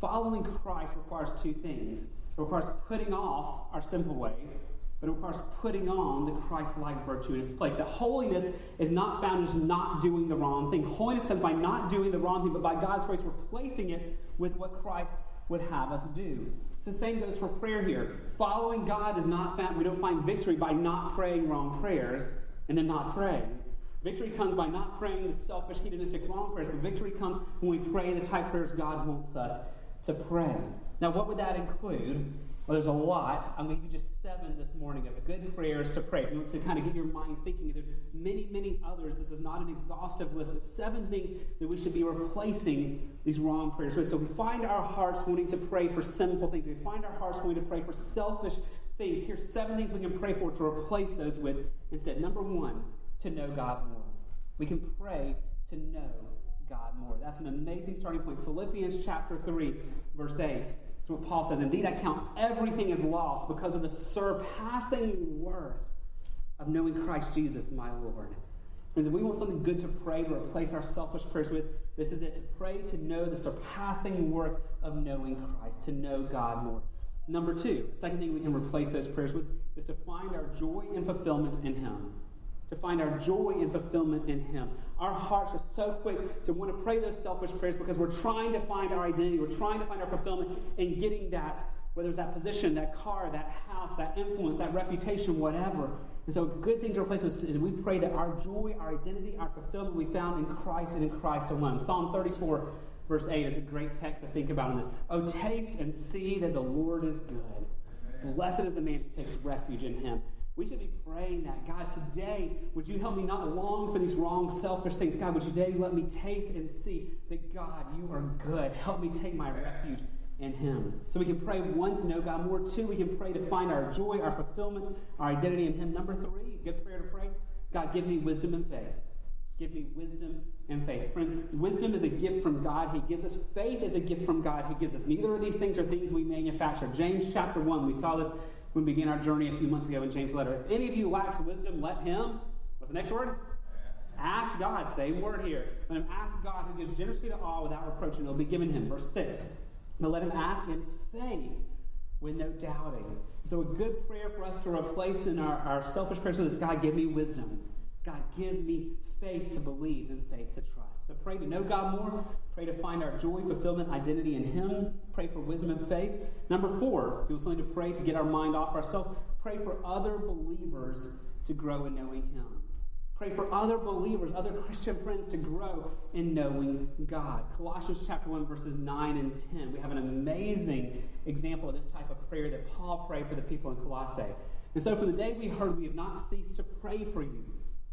following Christ requires two things. It requires putting off our sinful ways, but it requires putting on the Christ like virtue in its place. That holiness is not found in just not doing the wrong thing. Holiness comes by not doing the wrong thing, but by God's grace replacing it with what Christ would have us do. So the same goes for prayer here. Following God is not found, we don't find victory by not praying wrong prayers and then not praying. Victory comes by not praying the selfish, hedonistic wrong prayers, but victory comes when we pray the type prayers God wants us to pray. Now, what would that include? Well, there's a lot. I'm going to give you just seven this morning of good prayers to pray. If you want to kind of get your mind thinking, there's many, many others. This is not an exhaustive list, but seven things that we should be replacing these wrong prayers with. So we find our hearts wanting to pray for sinful things. We find our hearts wanting to pray for selfish things. Here's seven things we can pray for to replace those with instead. Number one, to know God more. We can pray to know God more. That's an amazing starting point. Philippians chapter 3, verse 8. What Paul says. Indeed, I count everything as lost because of the surpassing worth of knowing Christ Jesus, my Lord. Friends, if we want something good to pray to replace our selfish prayers with, this is it to pray to know the surpassing worth of knowing Christ, to know God more. Number two, second thing we can replace those prayers with is to find our joy and fulfillment in Him to find our joy and fulfillment in Him. Our hearts are so quick to want to pray those selfish prayers because we're trying to find our identity. We're trying to find our fulfillment in getting that, whether it's that position, that car, that house, that influence, that reputation, whatever. And so, a good thing to replace is we pray that our joy, our identity, our fulfillment we found in Christ and in Christ alone. Psalm 34, verse 8 is a great text to think about in this. Oh, taste and see that the Lord is good. Blessed is the man who takes refuge in him. We should be praying that. God, today, would you help me not long for these wrong, selfish things? God, would you today let me taste and see that, God, you are good. Help me take my refuge in Him. So we can pray, one, to know God more. Two, we can pray to find our joy, our fulfillment, our identity in Him. Number three, good prayer to pray God, give me wisdom and faith. Give me wisdom and faith. Friends, wisdom is a gift from God. He gives us faith is a gift from God. He gives us. Neither of these things are things we manufacture. James chapter 1, we saw this we began our journey a few months ago in James' letter. If any of you lacks wisdom, let him, what's the next word? Ask God, same word here. Let him ask God who gives generously to all without reproach, and it'll be given him. Verse 6. But let him ask in faith with no doubting. So, a good prayer for us to replace in our, our selfish prayers is God, give me wisdom. God, give me faith to believe and faith to trust. So, pray to know God more. Pray to find our joy, fulfillment, identity in Him. Pray for wisdom and faith. Number four, you want something to pray to get our mind off ourselves, pray for other believers to grow in knowing Him. Pray for other believers, other Christian friends to grow in knowing God. Colossians chapter 1, verses 9 and 10. We have an amazing example of this type of prayer that Paul prayed for the people in Colossae. And so, from the day we heard, we have not ceased to pray for you.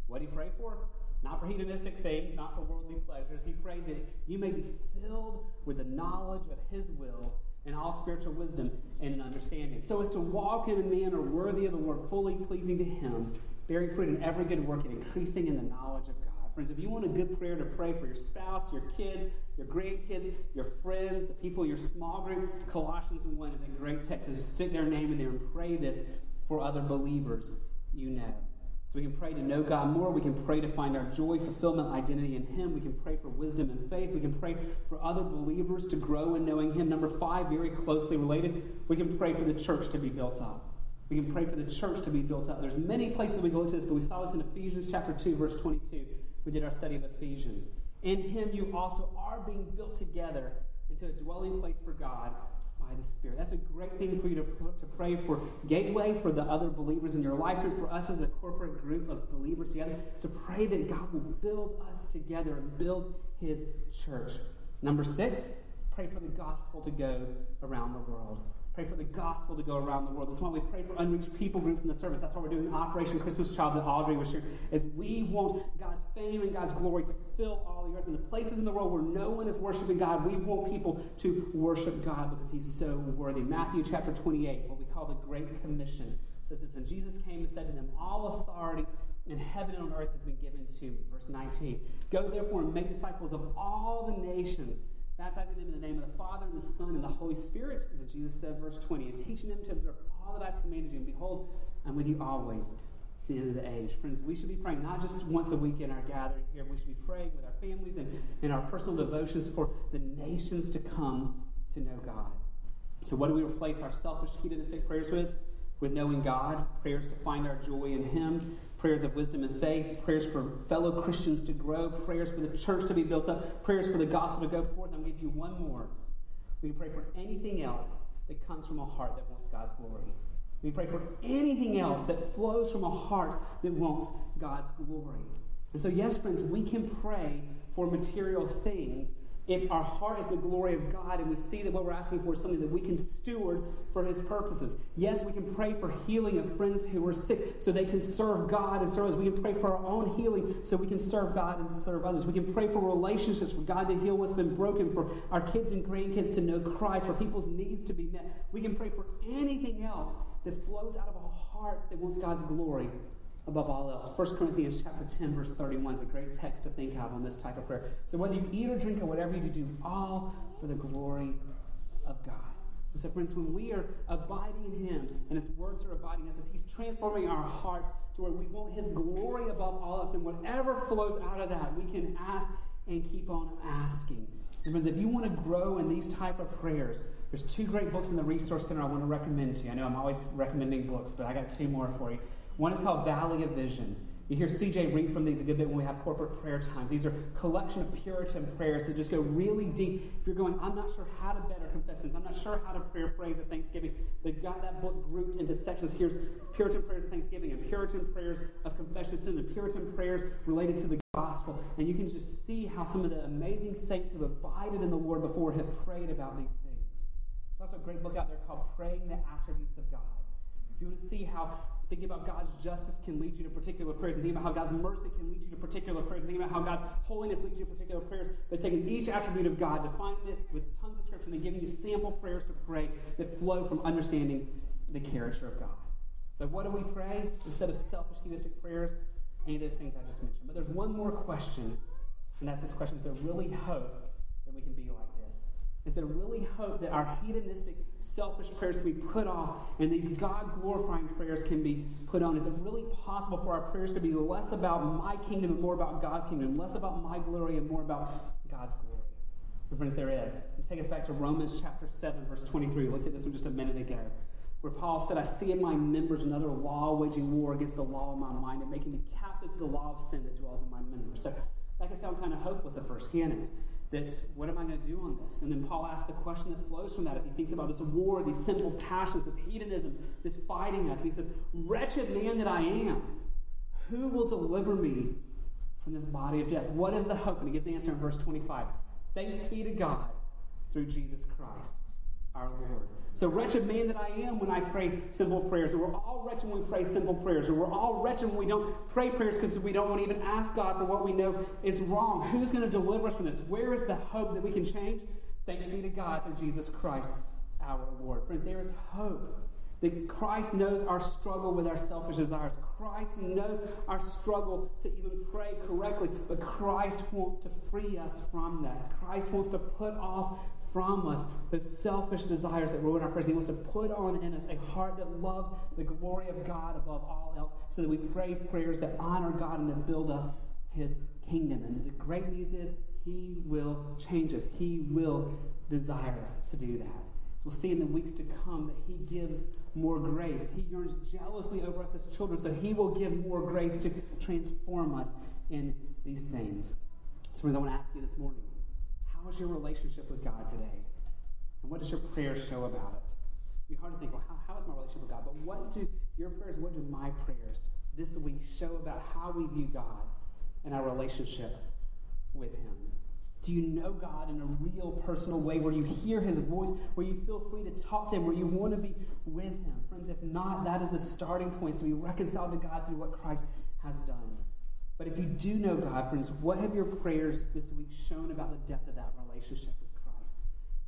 What did he pray for? Not for hedonistic things, not for worldly pleasures. He prayed that you may be filled with the knowledge of his will and all spiritual wisdom and an understanding, so as to walk in a manner worthy of the Lord, fully pleasing to him bearing fruit in every good work and increasing in the knowledge of God. Friends, if you want a good prayer to pray for your spouse, your kids, your grandkids, your friends, the people in your small group, Colossians 1 is a great text. So just stick their name in there and pray this for other believers you know. So we can pray to know God more. We can pray to find our joy, fulfillment, identity in Him. We can pray for wisdom and faith. We can pray for other believers to grow in knowing Him. Number five, very closely related, we can pray for the church to be built up. We can pray for the church to be built up. There's many places we go to this, but we saw this in Ephesians chapter 2, verse 22. We did our study of Ephesians. In him you also are being built together into a dwelling place for God by the Spirit. That's a great thing for you to, to pray for Gateway, for the other believers in your life group, for us as a corporate group of believers together. So pray that God will build us together and build his church. Number six, pray for the gospel to go around the world. Pray for the gospel to go around the world. That's why we pray for unreached people groups in the service. That's why we're doing Operation Christmas Child that Audrey was sharing. Is we want God's fame and God's glory to fill all the earth. And the places in the world where no one is worshiping God, we want people to worship God because He's so worthy. Matthew chapter 28, what we call the Great Commission, says this. And Jesus came and said to them, All authority in heaven and on earth has been given to me. Verse 19. Go therefore and make disciples of all the nations baptizing them in the name of the Father and the Son and the Holy Spirit, as Jesus said, verse 20, and teaching them to observe all that I've commanded you. And behold, I'm with you always to the end of the age. Friends, we should be praying not just once a week in our gathering here, we should be praying with our families and in our personal devotions for the nations to come to know God. So, what do we replace our selfish hedonistic prayers with? With knowing God, prayers to find our joy in Him, prayers of wisdom and faith, prayers for fellow Christians to grow, prayers for the church to be built up, prayers for the gospel to go forth. I'm going to give you one more. We can pray for anything else that comes from a heart that wants God's glory. We pray for anything else that flows from a heart that wants God's glory. And so, yes, friends, we can pray for material things if our heart is the glory of God and we see that what we're asking for is something that we can steward for His purposes. Yes, we can pray for healing of friends who are sick so they can serve God and serve us. We can pray for our own healing so we can serve God and serve others. We can pray for relationships, for God to heal what's been broken, for our kids and grandkids to know Christ, for people's needs to be met. We can pray for anything else that flows out of a heart that wants God's glory above all else. 1 Corinthians chapter 10, verse 31 is a great text to think of on this type of prayer. So whether you eat or drink or whatever you do, all for the glory of God. And so, friends, when we are abiding in Him and His words are abiding in us, He's transforming our hearts to where we want His glory above all else. And whatever flows out of that, we can ask and keep on asking. And friends, if you want to grow in these type of prayers, there's two great books in the Resource Center I want to recommend to you. I know I'm always recommending books, but I got two more for you. One is called Valley of Vision. You hear CJ read from these a good bit when we have corporate prayer times. These are collection of Puritan prayers that just go really deep. If you're going, I'm not sure how to better confess this, I'm not sure how to pray praise at Thanksgiving, they've got that book grouped into sections. Here's Puritan prayers of Thanksgiving and Puritan prayers of confession sin and Puritan prayers related to the gospel. And you can just see how some of the amazing saints who abided in the Lord before have prayed about these things. There's also a great book out there called Praying the Attributes of God. If you want to see how Thinking about God's justice can lead you to particular prayers. And thinking about how God's mercy can lead you to particular prayers. And thinking about how God's holiness leads you to particular prayers. They're taking each attribute of God, defining it with tons of scripture, and then giving you sample prayers to pray that flow from understanding the character of God. So, what do we pray instead of selfish, hedonistic prayers? Any of those things I just mentioned. But there's one more question, and that's this question: Is there really hope that we can be like this? Is there really hope that our hedonistic selfish prayers can be put off and these God glorifying prayers can be put on? Is it really possible for our prayers to be less about my kingdom and more about God's kingdom, less about my glory and more about God's glory? And friends, there is. Take us back to Romans chapter 7, verse 23. We looked at this one just a minute ago, where Paul said, I see in my members another law waging war against the law of my mind and making me captive to the law of sin that dwells in my members. So that can sound kind of hopeless at first, can it? That what am I going to do on this? And then Paul asks the question that flows from that as he thinks about this war, these sinful passions, this hedonism, this fighting us. He says, Wretched man that I am, who will deliver me from this body of death? What is the hope? And he gives the answer in verse 25. Thanks be to God through Jesus Christ our Lord. So, wretched man that I am when I pray simple prayers. Or we're all wretched when we pray simple prayers. Or we're all wretched when we don't pray prayers because we don't want to even ask God for what we know is wrong. Who's going to deliver us from this? Where is the hope that we can change? Thanks be to God through Jesus Christ our Lord. Friends, there is hope. That Christ knows our struggle with our selfish desires. Christ knows our struggle to even pray correctly, but Christ wants to free us from that. Christ wants to put off from us those selfish desires that ruin our prayers. He wants to put on in us a heart that loves the glory of God above all else so that we pray prayers that honor God and that build up His kingdom. And the great news is He will change us, He will desire to do that. So we'll see in the weeks to come that He gives more grace. He yearns jealously over us as children, so He will give more grace to transform us in these things. So, I want to ask you this morning how is your relationship with God today? And what does your prayers show about it? It'd be hard to think, well, how, how is my relationship with God? But what do your prayers, what do my prayers this week show about how we view God and our relationship with Him? Do you know God in a real personal way where you hear His voice, where you feel free to talk to Him, where you want to be with Him? Friends, if not, that is the starting point to be reconciled to God through what Christ has done. But if you do know God, friends, what have your prayers this week shown about the depth of that relationship with Christ?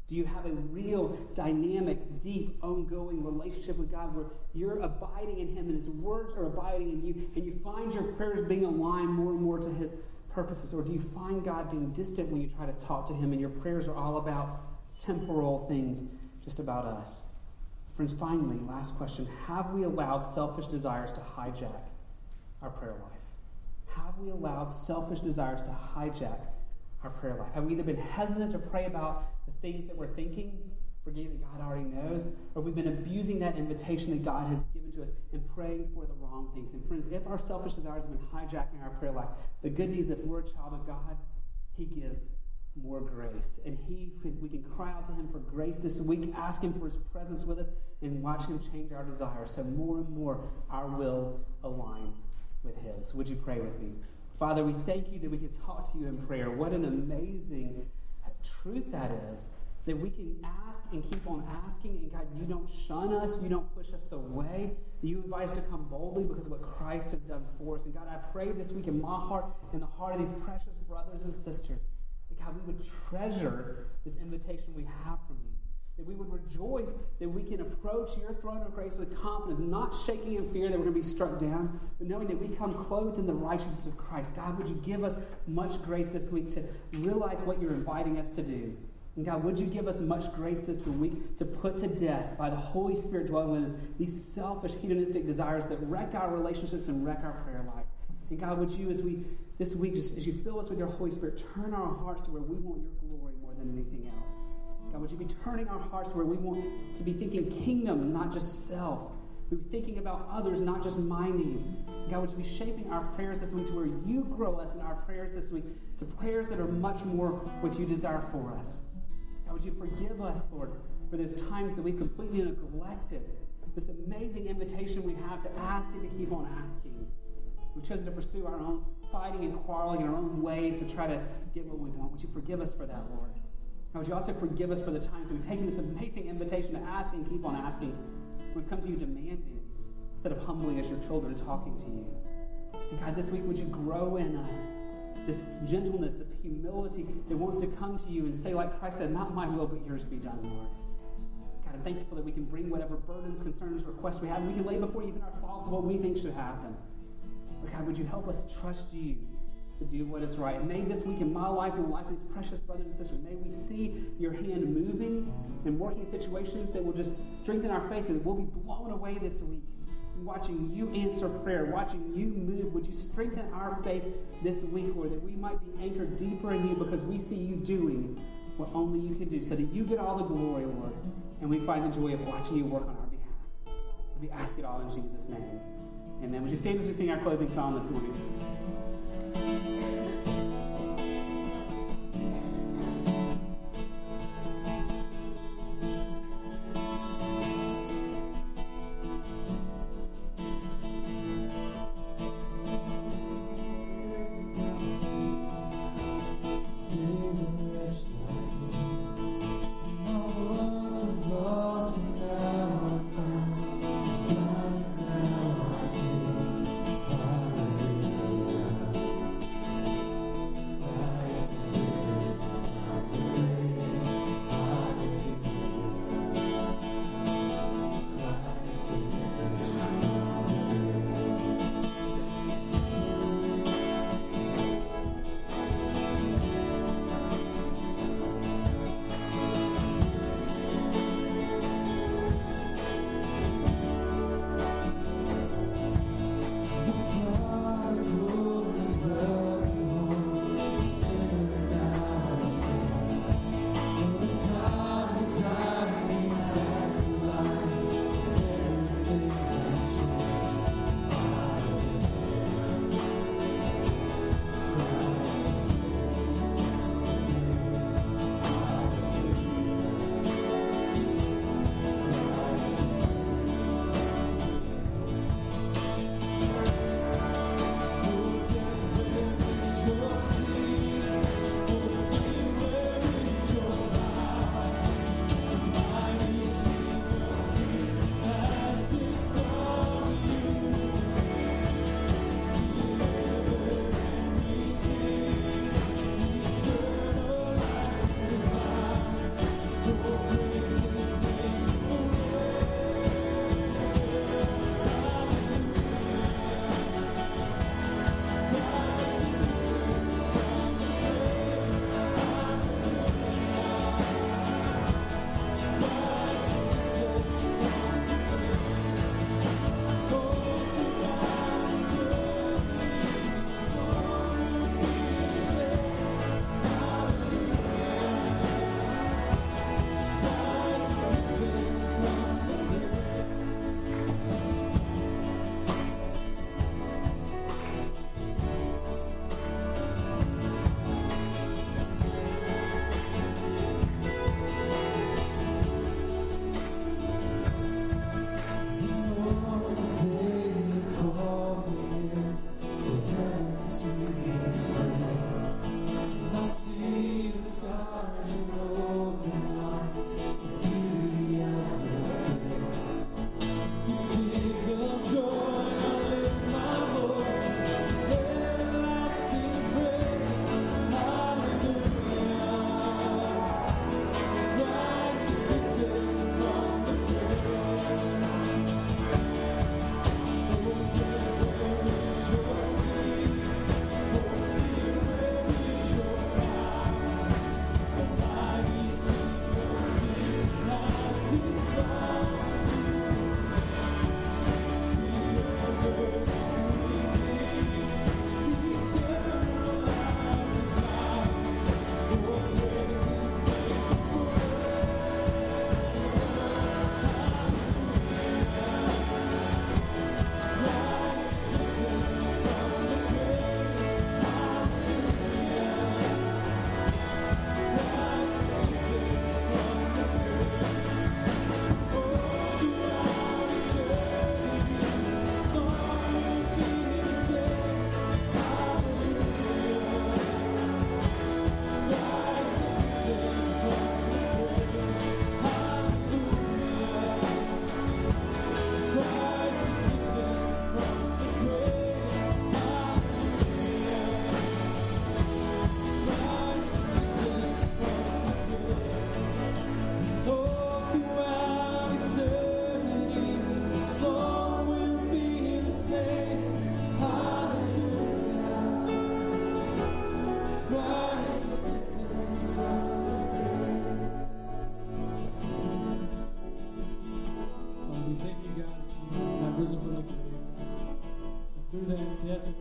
Do you have a real, dynamic, deep, ongoing relationship with God where you're abiding in Him and His words are abiding in you, and you find your prayers being aligned more and more to His purposes? Or do you find God being distant when you try to talk to Him and your prayers are all about temporal things, just about us? Friends, finally, last question Have we allowed selfish desires to hijack our prayer life? Have we allowed selfish desires to hijack our prayer life? Have we either been hesitant to pray about the things that we're thinking, forgetting that God already knows, or have we been abusing that invitation that God has given to us and praying for the wrong things? And friends, if our selfish desires have been hijacking our prayer life, the good news is if we're a child of God, He gives more grace. And He we can cry out to Him for grace this week, ask Him for His presence with us, and watch Him change our desires. So more and more our will aligns with His. Would you pray with me? Father, we thank you that we can talk to you in prayer. What an amazing truth that is. That we can ask and keep on asking, and God, you don't shun us, you don't push us away. You invite us to come boldly because of what Christ has done for us. And God, I pray this week in my heart, in the heart of these precious brothers and sisters, that God, we would treasure this invitation we have from you that we would rejoice that we can approach your throne of grace with confidence, not shaking in fear that we're going to be struck down, but knowing that we come clothed in the righteousness of Christ. God, would you give us much grace this week to realize what you're inviting us to do? And God, would you give us much grace this week to put to death by the Holy Spirit dwelling within us these selfish, hedonistic desires that wreck our relationships and wreck our prayer life? And God, would you, as we this week, just as you fill us with your Holy Spirit, turn our hearts to where we want your glory more than anything else. God, would you be turning our hearts where we want to be thinking kingdom and not just self? We be thinking about others, not just my needs. God, would you be shaping our prayers this week to where you grow us in our prayers this week to prayers that are much more what you desire for us? God, would you forgive us, Lord, for those times that we've completely neglected this amazing invitation we have to ask and to keep on asking. We've chosen to pursue our own fighting and quarreling in our own ways to try to get what we want. Would you forgive us for that, Lord? And would you also forgive us for the times we've taken this amazing invitation to ask and keep on asking? We've come to you demanding instead of humbling as your children talking to you. And God, this week, would you grow in us this gentleness, this humility that wants to come to you and say, like Christ said, not my will, but yours be done, Lord. God, I'm thankful that we can bring whatever burdens, concerns, requests we have, we can lay before you even our thoughts of what we think should happen. But God, would you help us trust you to do what is right. May this week in my life and the life of these precious brothers and sisters, may we see your hand moving and working situations that will just strengthen our faith and we'll be blown away this week. Watching you answer prayer, watching you move, would you strengthen our faith this week, Lord, that we might be anchored deeper in you because we see you doing what only you can do, so that you get all the glory, Lord, and we find the joy of watching you work on our behalf. We ask it all in Jesus' name. Amen. Would you stand as we sing our closing psalm this morning?
えっ?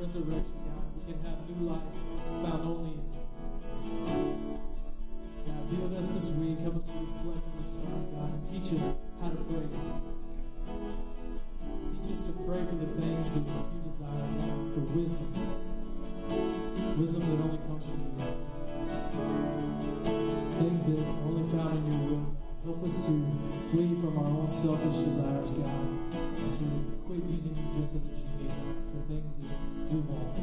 Resurrection, God, we can have new life found only in you. God, be with us this week. Help us to reflect on the Son, God, and teach us how to pray. Teach us to pray for the things that you desire, God, for wisdom. Wisdom that only comes from you. Things that are only found in your will. Help us to flee from our own selfish desires, God, and to quit using you just as a genie the things that we want.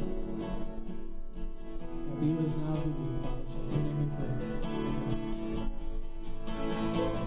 God, be with us now as we move, Father. In your name we pray. Amen.